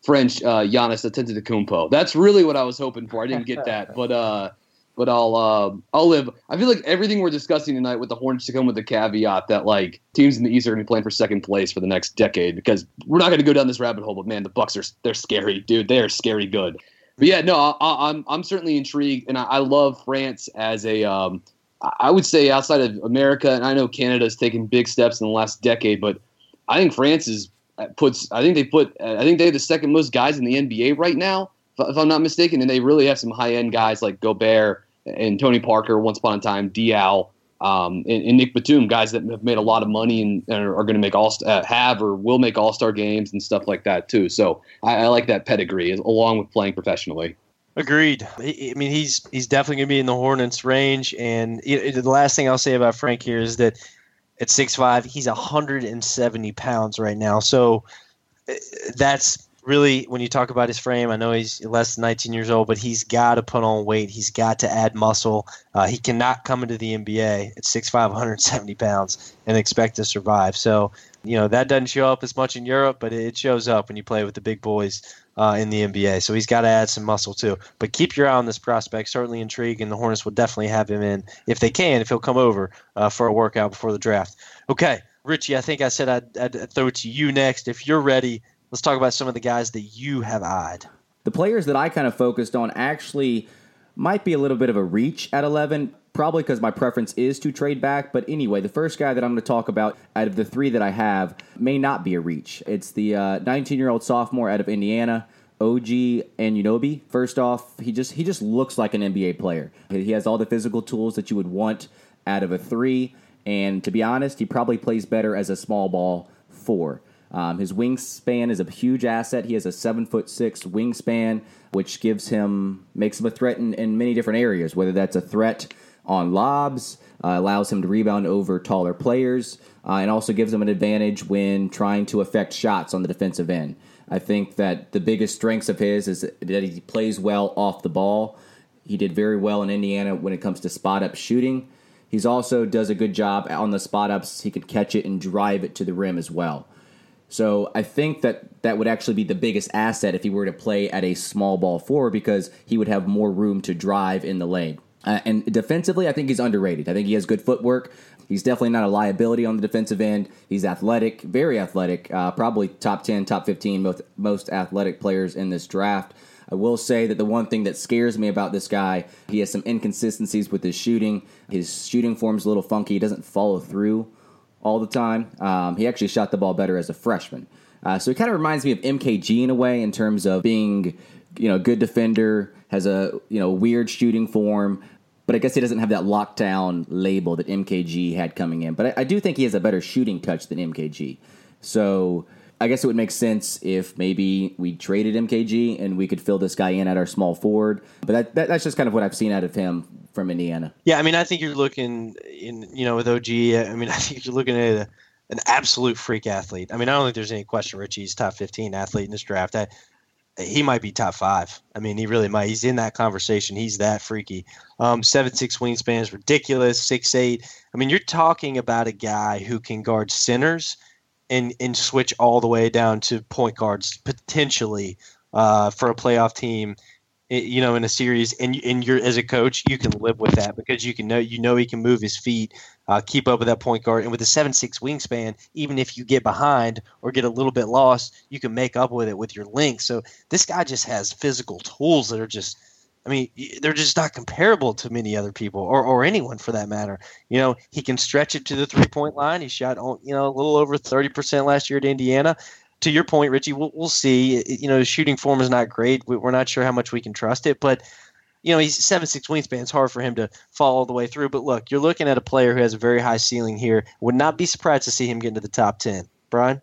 French uh, Giannis Antetokounmpo. That's really what I was hoping for. I didn't get that, but uh, but I'll uh, I'll live. I feel like everything we're discussing tonight with the Hornets to come with the caveat that like teams in the East are going to be playing for second place for the next decade because we're not going to go down this rabbit hole. But man, the Bucks are they're scary, dude. They are scary good. But yeah, no, I, am I'm, I'm certainly intrigued, and I, I, love France as a um, I would say outside of America, and I know Canada has taken big steps in the last decade, but I think France is uh, puts. I think they put. I think they have the second most guys in the NBA right now, if I'm not mistaken, and they really have some high end guys like Gobert and Tony Parker. Once upon a time, Diaw, Um, and, and, Nick Batum, guys that have made a lot of money and, and are, going to make all uh, have or will make All Star games and stuff like that too. So I, I like that pedigree along with playing professionally. Agreed. I mean, he's he's definitely going to be in the Hornets range. And the last thing I'll say about Frank here is that at six five, he's 170 pounds right now. So uh, that's really when you talk about his frame. I know he's less than 19 years old, but he's got to put on weight. He's got to add muscle. Uh, he cannot come into the NBA at 6'5", 170 pounds and expect to survive. So you know that doesn't show up as much in Europe, but it shows up when you play with the big boys uh, in the NBA. So he's got to add some muscle too. But keep your eye on this prospect. Certainly intrigued, and the Hornets will definitely have him in if they can, if he'll come over uh, for a workout before the draft. Okay, Richie, I think I said I'd, I'd throw it to you next. If you're ready, let's talk about some of the guys that you have eyed. The players that I kind of focused on actually might be a little bit of a reach at 11 probably because my preference is to trade back. But anyway, the first guy that I'm going to talk about out of the three that I have may not be a reach. It's the 19 uh, year old sophomore out of Indiana. OG Anunoby. First off, he just he just looks like an NBA player. He has all the physical tools that you would want out of a three, and to be honest, he probably plays better as a small ball four. Um, his wingspan is a huge asset. He has a seven foot six wingspan, which gives him makes him a threat in, in many different areas. Whether that's a threat on lobs, uh, allows him to rebound over taller players, uh, and also gives him an advantage when trying to affect shots on the defensive end. I think that the biggest strengths of his is that he plays well off the ball. He did very well in Indiana when it comes to spot up shooting. He's also does a good job on the spot ups. He could catch it and drive it to the rim as well. So I think that that would actually be the biggest asset if he were to play at a small ball four because he would have more room to drive in the lane. Uh, and defensively, I think he's underrated. I think he has good footwork. He's definitely not a liability on the defensive end. He's athletic, very athletic, uh, probably top 10, top 15 most, most athletic players in this draft. I will say that the one thing that scares me about this guy, he has some inconsistencies with his shooting. His shooting form's a little funky. He doesn't follow through all the time. Um, he actually shot the ball better as a freshman. Uh, so he kind of reminds me of MKG in a way in terms of being, you know, good defender, has a you know weird shooting form, but I guess he doesn't have that lockdown label that MKG had coming in. But I, I, do think he has a better shooting touch than MKG. So I guess it would make sense if maybe we traded MKG and we could fill this guy in at our small forward. But that, that, that's just kind of what I've seen out of him from Indiana. Yeah, I mean, I think you're looking in you know with OG. I mean, [laughs] I think you're looking at a, an absolute freak athlete. I mean, I don't think there's any question Richie's top 15 athlete in this draft. I, he might be top five. I mean, he really might. He's in that conversation. He's that freaky. Um, seven six wingspan is ridiculous. Six eight. I mean, you're talking about a guy who can guard centers and and switch all the way down to point guards potentially uh, for a playoff team you know, in a series, and and you're as a coach, you can live with that because you can know you know he can move his feet, uh, keep up with that point guard, and with a seven six wingspan, even if you get behind or get a little bit lost, you can make up with it with your length. So this guy just has physical tools that are just. I mean, they're just not comparable to many other people or, or anyone for that matter. You know, he can stretch it to the three point line. He shot, you know, a little over 30% last year at Indiana to your point, Richie, we'll, we'll see. You know, shooting form is not great. We're not sure how much we can trust it, but you know, he's seven six wingspan. It's hard for him to fall all the way through. But look, you're looking at a player who has a very high ceiling here. Would not be surprised to see him get into the top ten. Brian.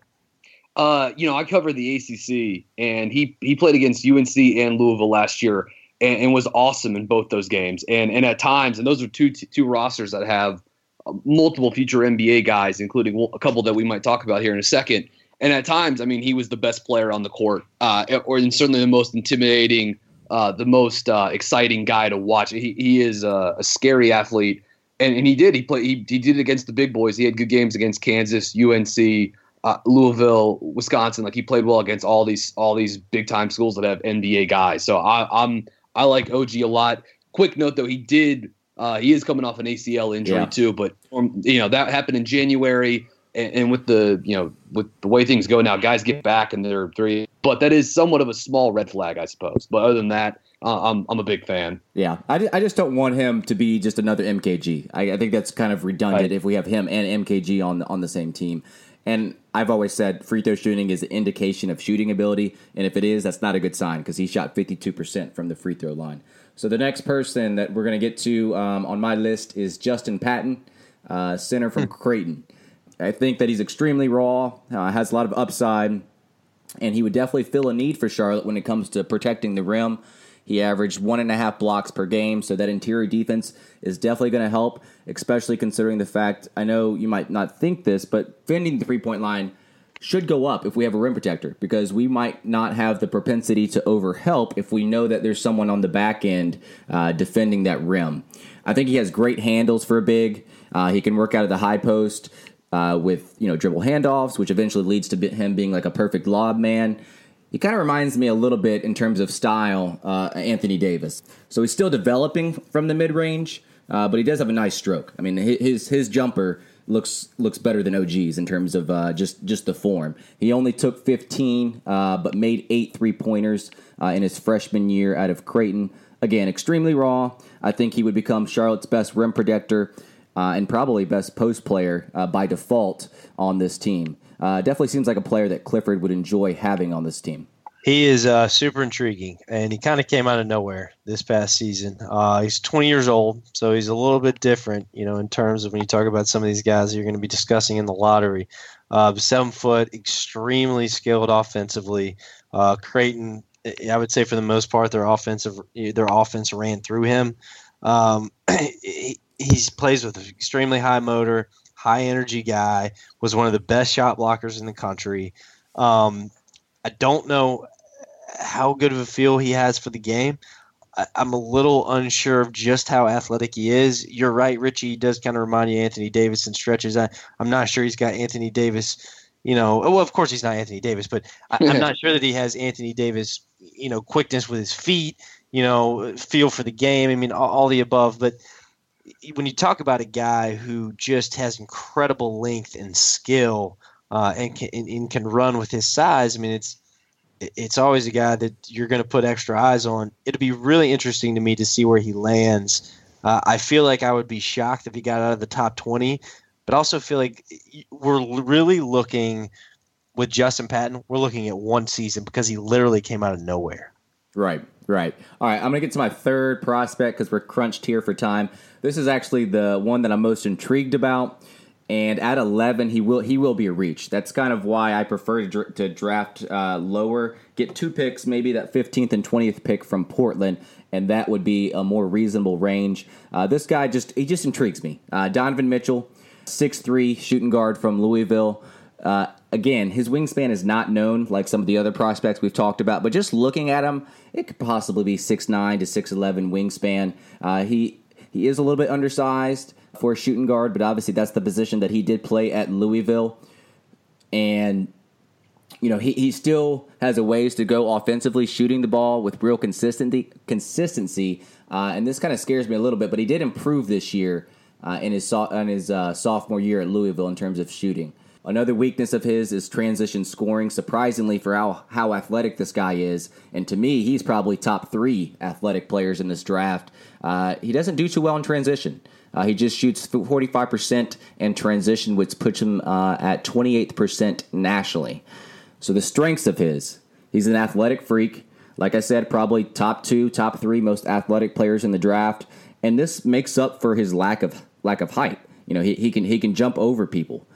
Uh, you know, I covered the ACC, and he he played against UNC and Louisville last year, and, and was awesome in both those games. And and at times, and those are two two rosters that have uh, multiple future NBA guys, including a couple that we might talk about here in a second. And at times, I mean, he was the best player on the court, uh, or certainly the most intimidating, uh, the most uh, exciting guy to watch. He, he is a, a scary athlete, and, and he did. He played. He, he did it against the big boys. He had good games against Kansas, UNC, uh, Louisville, Wisconsin. Like he played well against all these all these big time schools that have NBA guys. So I, I'm I like OG a lot. Quick note though, he did. Uh, he is coming off an ACL injury yeah. too, but um, you know that happened in January and, and with the you know with the way things go now, guys get back and they're three. But that is somewhat of a small red flag, I suppose. But other than that, uh, I'm I'm a big fan. Yeah, I, I just don't want him to be just another MKG. I, I think that's kind of redundant if we have him and MKG on on the same team. And I've always said free throw shooting is an indication of shooting ability, and if it is, that's not a good sign because he shot 52% from the free throw line. So the next person that we're going to get to um, on my list is Justin Patton, uh, center from hmm. Creighton. I think that he's extremely raw, uh, has a lot of upside, and he would definitely fill a need for Charlotte when it comes to protecting the rim. He averaged one and a half blocks per game, so that interior defense is definitely going to help, especially considering the fact I know you might not think this, but fending the three point line should go up if we have a rim protector because we might not have the propensity to overhelp if we know that there's someone on the back end uh, defending that rim. I think he has great handles for a big. Uh, he can work out of the high post uh, with you know dribble handoffs, which eventually leads to him being like a perfect lob man. He kind of reminds me a little bit in terms of style, uh, Anthony Davis. So he's still developing from the mid range, uh, but he does have a nice stroke. I mean, his his jumper looks looks better than OG's in terms of uh, just just the form. He only took 15, uh, but made eight three pointers uh, in his freshman year out of Creighton. Again, extremely raw. I think he would become Charlotte's best rim protector uh, and probably best post player by default on this team. Uh, definitely seems like a player that Clifford would enjoy having on this team. He is uh, super intriguing, and he kind of came out of nowhere this past season. Uh, he's 20 years old, so he's a little bit different, you know, in terms of when you talk about some of these guys you're going to be discussing in the lottery. Uh, seven foot, extremely skilled offensively. Uh, Creighton, I would say for the most part, their offensive their offense ran through him. Um, [clears throat] he plays with an extremely high motor high energy guy, was one of the best shot blockers in the country. Um, I don't know how good of a feel he has for the game. I, am a little unsure of just how athletic he is. You're right, Richie. He does kind of remind you Anthony Davis in stretches. I, I'm not sure he's got Anthony Davis. You know, well, of course he's not Anthony Davis, but I, I'm [laughs] not sure that he has Anthony Davis. You know, quickness with his feet. You know, feel for the game. I mean, all, all the above, but when you talk about a guy who just has incredible length and skill uh, and, can, and, and, can run with his size, I mean, it's it's always a guy that you're going to put extra eyes on. It'll be really interesting to me to see where he lands. Uh, I feel like I would be shocked if he got out of the top 20, but also feel like we're really looking with Justin Patton, we're looking at one season because he literally came out of nowhere. Right, right. All right, I'm going to get to my third prospect because we're crunched here for time. This is actually the one that I'm most intrigued about. And at 11, he will he will be a reach. That's kind of why I prefer to, to draft uh, lower, get two picks, maybe that 15th and 20th pick from Portland, and that would be a more reasonable range. Uh, this guy just he just intrigues me. Uh, Donovan Mitchell, six three shooting guard from Louisville. Uh, again, his wingspan is not known like some of the other prospects we've talked about, but just looking at him, it could possibly be six nine to six eleven wingspan. Uh, he he is a little bit undersized for a shooting guard, but obviously that's the position that he did play at Louisville. And, you know, he, he still has a ways to go offensively, shooting the ball with real consistency. consistency uh, and this kind of scares me a little bit, but he did improve this year uh, in his, in his uh, sophomore year at Louisville in terms of shooting. Another weakness of his is transition scoring. Surprisingly, for how, how athletic this guy is, and to me, he's probably top three athletic players in this draft. Uh, he doesn't do too well in transition. Uh, he just shoots 45% in transition, which puts him uh, at 28% nationally. So the strengths of his, he's an athletic freak. Like I said, probably top two, top three most athletic players in the draft, and this makes up for his lack of lack of height. You know, he, he can he can jump over people.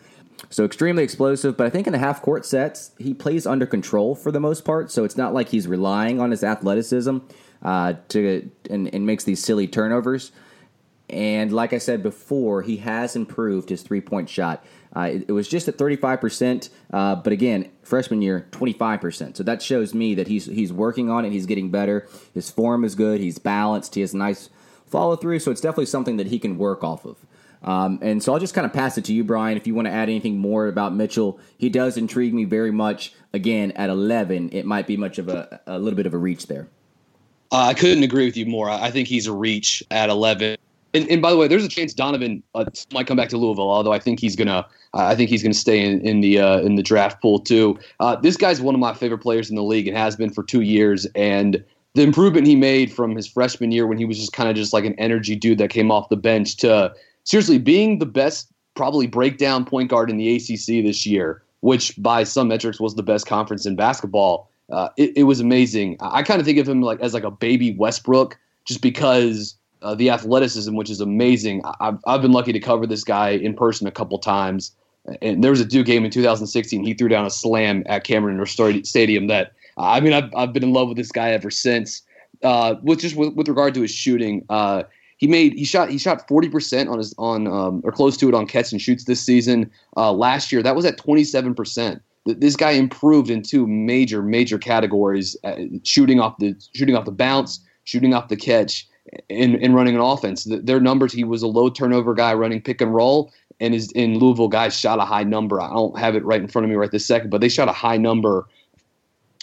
So extremely explosive, but I think in the half court sets, he plays under control for the most part. So it's not like he's relying on his athleticism uh, to and, and makes these silly turnovers. And like I said before, he has improved his three point shot. Uh, it, it, was just at 35%, uh, but again, freshman year, 25%. So that shows me that he's he's working on it. He's getting better. His form is good. He's balanced. He has nice follow through. So it's definitely something that he can work off of. Um, and so I'll just kind of pass it to you, Brian, if you want to add anything more about Mitchell. He does intrigue me very much. Again, at 11, it might be much of a, a little bit of a reach there. Uh, I couldn't agree with you more. I think he's a reach at 11. And, and by the way, there's a chance Donovan uh, might come back to Louisville, although I think he's gonna I think he's gonna stay in, in the uh, in the draft pool too. Uh, this guy's one of my favorite players in the league and has been for two years. And the improvement he made from his freshman year when he was just kind of just like an energy dude that came off the bench to seriously being the best probably breakdown point guard in the ACC this year, which by some metrics was the best conference in basketball. Uh, it, it was amazing. I, I kind of think of him like as like a baby Westbrook, just because uh, the athleticism, which is amazing. I've, I've been lucky to cover this guy in person a couple times. And there was a Duke game in 2016. He threw down a slam at Cameron Stadium that, I mean, I've, I've been in love with this guy ever since. Uh, with just with, with regard to his shooting, uh, he made he shot he shot 40% on his on um, or close to it on catch and shoots this season. Uh, last year that was at 27%. This guy improved in two major major categories: uh, shooting off the shooting off the bounce, shooting off the catch, and, in running an offense. Their numbers, he was a low turnover guy running pick and roll, and his in Louisville guys shot a high number. I don't have it right in front of me right this second, but they shot a high number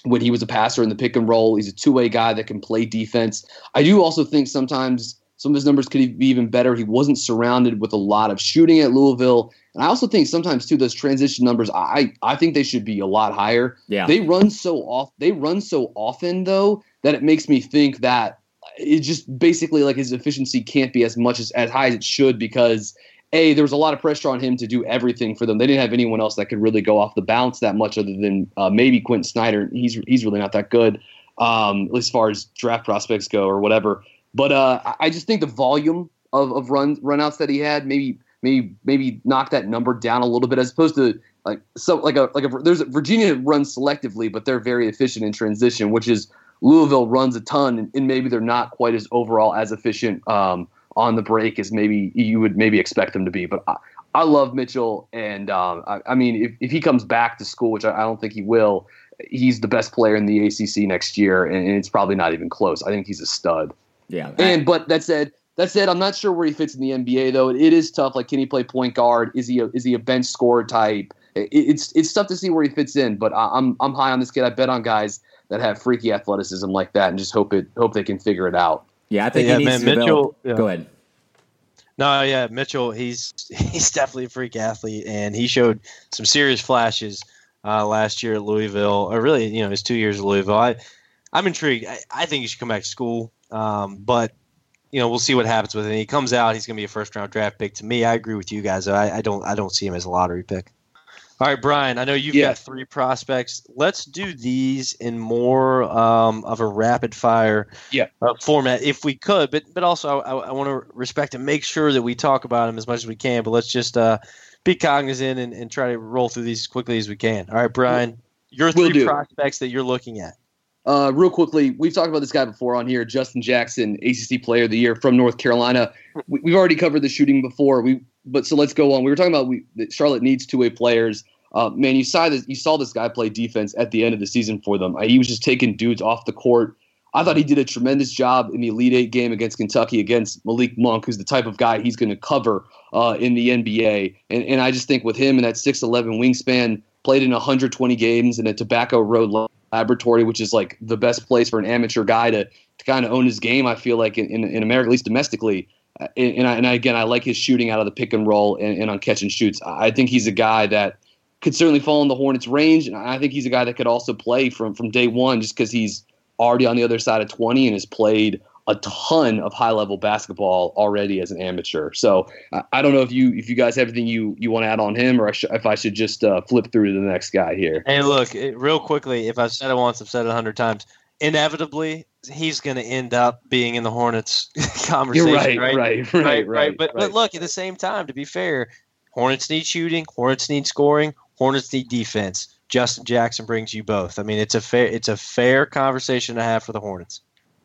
when he was a passer in the pick and roll. He's a two way guy that can play defense. I do also think sometimes some of his numbers could be even better. He wasn't surrounded with a lot of shooting at Louisville. And I also think sometimes too those transition numbers, I I think they should be a lot higher. Yeah. They run so off they run so often though that it makes me think that it just basically like his efficiency can't be as much as as high as it should because a there was a lot of pressure on him to do everything for them. They didn't have anyone else that could really go off the bounce that much other than uh, maybe Quentin Snider. He's he's really not that good um, at least as far as draft prospects go or whatever. But uh, I just think the volume of, of run runouts that he had maybe maybe maybe knock that number down a little bit as opposed to like so like a like a there's a, Virginia runs selectively, but they're very efficient in transition, which is Louisville runs a ton, and, and maybe they're not quite as overall as efficient um, on the break as maybe you would maybe expect them to be. But I, I love Mitchell, and um, I, I, mean, if, if he comes back to school, which I, I, don't think he will, he's the best player in the ACC next year, and, and it's probably not even close. I think he's a stud. Yeah. And but that said, that said, I'm not sure where he fits in the NBA though. It, it is tough. Like, can he play point guard? Is he a, is he a bench scorer type? It, it's it's tough to see where he fits in. But I, I'm I'm high on this kid. I bet on guys that have freaky athleticism like that, and just hope it hope they can figure it out. Yeah, I think yeah, man, Mitchell. Yeah. Go ahead. No, yeah, Mitchell. He's [laughs] he's definitely a freak athlete, and he showed some serious flashes uh, last year at Louisville, or really, you know, his two years at Louisville. I, I'm intrigued. I, I think he should come back to school, um, but you know, we'll see what happens with him. He comes out, he's going to be a first round draft pick. To me, I agree with you guys. I, I don't I don't see him as a lottery pick. All right, Brian. I know you've yeah. got three prospects. Let's do these in more um, of a rapid fire yeah. uh, format, if we could. But but also, I, I want to respect and make sure that we talk about them as much as we can. But let's just uh, be cognizant and, and, try to roll through these as quickly as we can. All right, Brian. Your 3 we'll prospects that you're looking at. Uh, real quickly, we've talked about this guy before on here, Justin Jackson, ACC Player of the Year from North Carolina. We, have already covered the shooting before. We but so let's go on. We were talking about we, that Charlotte needs two way players. Uh, man, you saw this. You saw this guy play defense at the end of the season for them. He was just taking dudes off the court. I thought he did a tremendous job in the Elite Eight game against Kentucky against Malik Monk, who's the type of guy he's going to cover uh, in the NBA. And, and I just think with him and that 6'11 wingspan, played in 120 games in a Tobacco Road laboratory, which is like the best place for an amateur guy to, to kind of own his game. I feel like in, in, America, at least domestically, uh, and, I, and again, I like his shooting out of the pick and roll and, and on catch and shoots. I think he's a guy that could certainly fall in the Hornets' range, and I think he's a guy that could also play from from day one, just because he's already on the other side of 20 and has played a ton of high level basketball already as an amateur. So I don't know if you if you guys have anything you you want to add on him, or if I should just uh, flip through to the next guy here. Hey, look, real quickly, if I've said it once, I've said it a hundred times. Inevitably, he's going to end up being in the Hornets [laughs] conversation. Right, right, right, right, right, right. But, right. but look, at the same time, to be fair, Hornets need shooting, Hornets need scoring, Hornets need defense. Justin Jackson brings you both. I mean, it's a fair it's a fair conversation to have for the Hornets.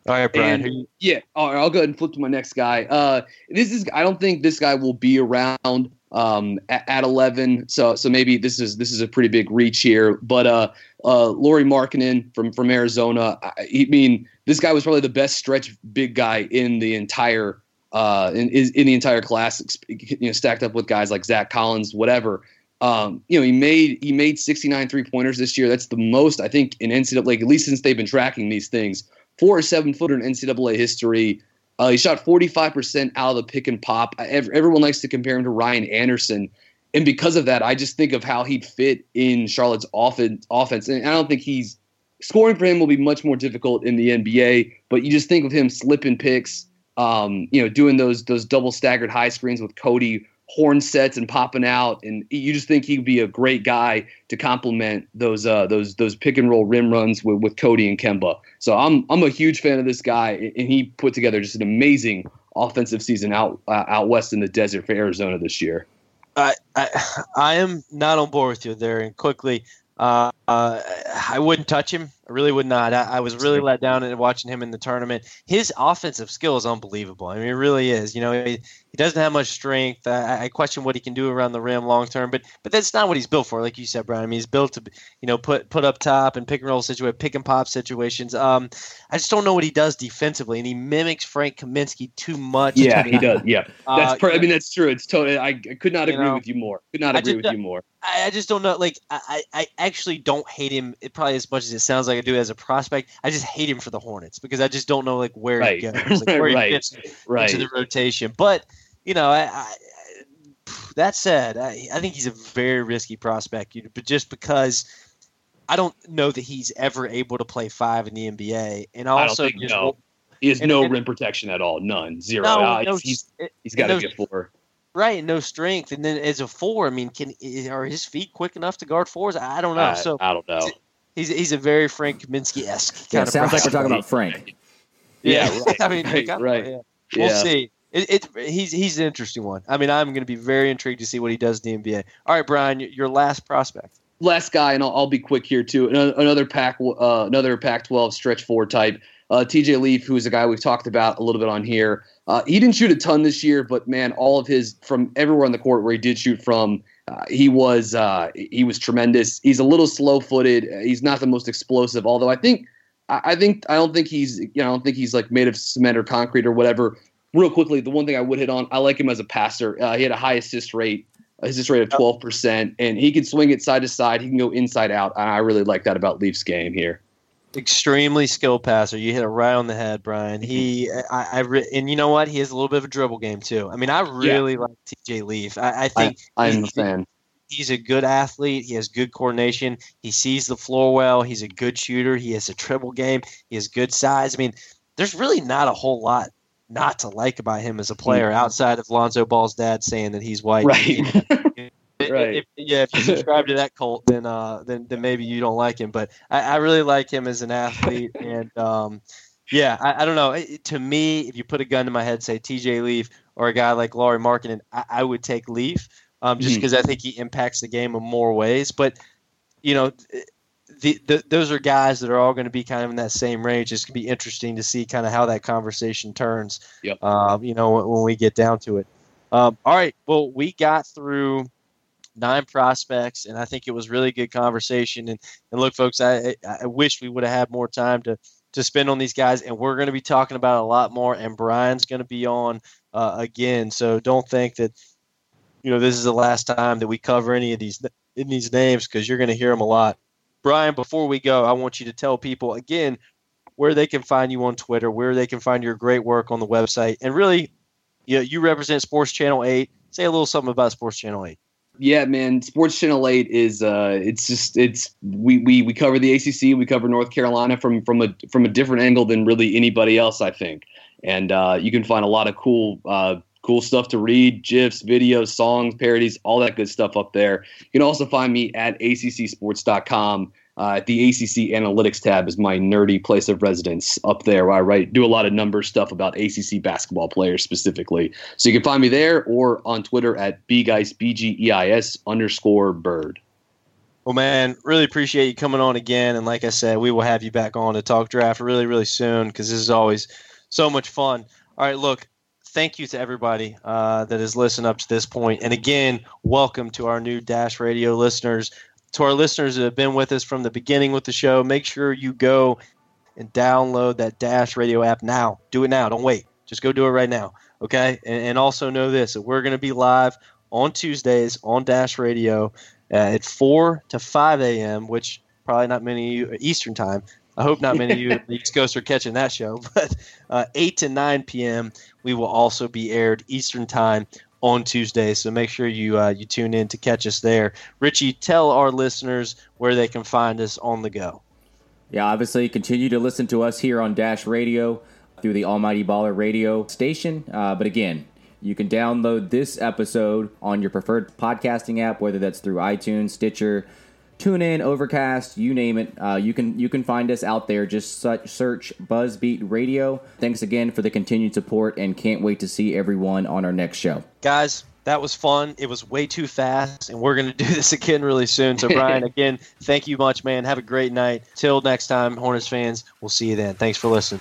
All right, Brian. And, yeah, all right, I'll go ahead and flip to my next guy. Uh, this is I don't think this guy will be around um, at, at, 11. So so maybe this is this is a pretty big reach here. But uh, uh, Lauri Markkanen from from Arizona. I, I, mean, this guy was probably the best stretch big guy in the entire uh, in in the entire class. You know, stacked up with guys like Zach Collins, whatever. Um, you know, he made he made 69 three pointers this year. That's the most I think in NCAA, like at least since they've been tracking these things. Four or seven footer in NCAA history. Uh, he shot 45% out of the pick and pop. Everyone likes to compare him to Ryan Anderson. And because of that, I just think of how he'd fit in Charlotte's offense. offense. And I don't think he's scoring for him will be much more difficult in the NBA, but you just think of him slipping picks, um, you know, doing those those double staggered high screens with Cody horn sets and popping out, and you just think he'd be a great guy to complement those uh, those those pick and roll rim runs with, with Cody and Kemba. So I'm I'm a huge fan of this guy, and he put together just an amazing offensive season out uh, out west in the desert for Arizona this year. I, I I am not on board with you there, and quickly. Uh, uh, I wouldn't touch him. I really would not. I, I, was really let down in watching him in the tournament. His offensive skill is unbelievable. I mean, it really is. You know, he, he doesn't have much strength. I, I, question what he can do around the rim long term, but but that's not what he's built for. Like you said, Brian. I mean, he's built to you know put put up top and pick and roll situation, pick and pop situations. Um, I just don't know what he does defensively, and he mimics Frank Kaminsky too much. Yeah, he does. Yeah, that's. Uh, per, I mean, that's true. It's totally. I, could not agree know, with you more. Could not agree just, with you more. I, I just don't know. Like, I, I actually don't hate him. It probably as much as it sounds like I do as a prospect. I just hate him for the Hornets because I just don't know like where right. he goes, like where [laughs] right. he fits right. into the rotation. But you know, I, I that said, I, I think he's a very risky prospect. But just because I don't know that he's ever able to play five in the NBA, and also no. he has and, no and, rim protection at all, none, zero. No, no, he's, he's got to a four. Right, no strength, and then as a four, I mean, can are his feet quick enough to guard fours? I don't know. I, so I don't know. He's he's a very Frank Kaminsky esque kind yeah, of. Sounds like we're talking about Frank. [laughs] Yeah, yeah right. [laughs] I mean, right. right. Yeah. We'll yeah. see. It, it, he's he's an interesting one. I mean, I'm going to be very intrigued to see what he does in the NBA. All right, Brian, your last prospect. Last guy, and I'll, I'll be quick here too. Another pack, uh, another Pac-12 stretch four type. Uh, TJ Leaf, who is a guy we've talked about a little bit on here. Uh, he didn't shoot a ton this year, but man, all of his from everywhere on the court where he did shoot from, uh, he was uh, he was tremendous. He's a little slow-footed. He's not the most explosive, although I think I think I don't think he's you know I don't think he's like made of cement or concrete or whatever. Real quickly, the one thing I would hit on, I like him as a passer. Uh, he had a high assist rate, assist rate of twelve percent, and he can swing it side to side. He can go inside out. I really like that about Leafs game here extremely skilled passer. You hit it right on the head, Brian. He, I, I re- and you know what? He has a little bit of a dribble game too. I mean, I really yeah. like TJ Leaf. I, I think I, am a fan. He's a good athlete. He has good coordination. He sees the floor well. He's a good shooter. He has a dribble game. He has good size. I mean, there's really not a whole lot not to like about him as a player mm-hmm. outside of Lonzo Ball's dad saying that he's white. Right. [laughs] right. If, yeah, if you subscribe to that cult, then uh, then then maybe you don't like him. But I, I really like him as an athlete, [laughs] and um, yeah, I, I, don't know. to me, if you put a gun to my head, say T.J. Leaf or a guy like Lauri Markkanen, I, I would take Leaf, um, just because mm-hmm. I think he impacts the game in more ways. But you know. The, the, those are guys that are all going to be kind of in that same range. It's going to be interesting to see kind of how that conversation turns. Yep. Uh, you know, when, when, we get down to it. Um, all right. Well, we got through nine prospects, and I think it was really good conversation. And and look, folks, I I wish we would have had more time to to spend on these guys, and we're going to be talking about a lot more. And Brian's going to be on uh, again, so don't think that you know this is the last time that we cover any of these in these names because you're going to hear them a lot. Brian, before we go, I want you to tell people again where they can find you on Twitter, where they can find your great work on the website, and really, you know, you represent Sports Channel Eight. Say a little something about Sports Channel Eight yeah, man, Sports Channel Eight is uh, it's just it's we we we cover the ACC, we cover North Carolina from from a from a different angle than really anybody else, I think. And uh, you can find a lot of cool uh, cool stuff to read, gifs, videos, songs, parodies, all that good stuff up there. You can also find me at accsports.com uh, the ACC Analytics tab is my nerdy place of residence up there where I write, do a lot of number stuff about ACC basketball players specifically. So you can find me there or on Twitter at bgeis, B-G-E-I-S underscore bird. Well, man, really appreciate you coming on again. And like I said, we will have you back on to talk draft really, really soon because this is always so much fun. All right, look, thank you to everybody uh, that has listened up to this point. And again, welcome to our new Dash Radio listeners to our listeners that have been with us from the beginning with the show, make sure you go and download that Dash Radio app now. Do it now. Don't wait. Just go do it right now. Okay. And, and also know this that we're going to be live on Tuesdays on Dash Radio uh, at 4 to 5 a.m., which probably not many of you Eastern time, I hope not many of you [laughs] East Coast are catching that show. [laughs] But uh, 8 to 9 p.m. we will also be aired Eastern Time on Tuesday. So make sure you uh, you tune in to catch us there. Richie, tell our listeners where they can find us on the go. Yeah, obviously continue to listen to us here on Dash Radio through the Almighty Baller radio station. Uh, but again, you can download this episode on your preferred podcasting app, whether that's through iTunes, Stitcher, TuneIn, Overcast, you name it. Uh, you can you can find us out there. Just search Buzzbeat Radio. Thanks again for the continued support, and can't wait to see everyone on our next show, guys. That was fun. It was way too fast, and we're going [laughs] to do this again really soon. So, Brian, [laughs] again, thank you much, man. Have a great night. Till next time, Hornets fans, we'll see you then. Thanks for listening.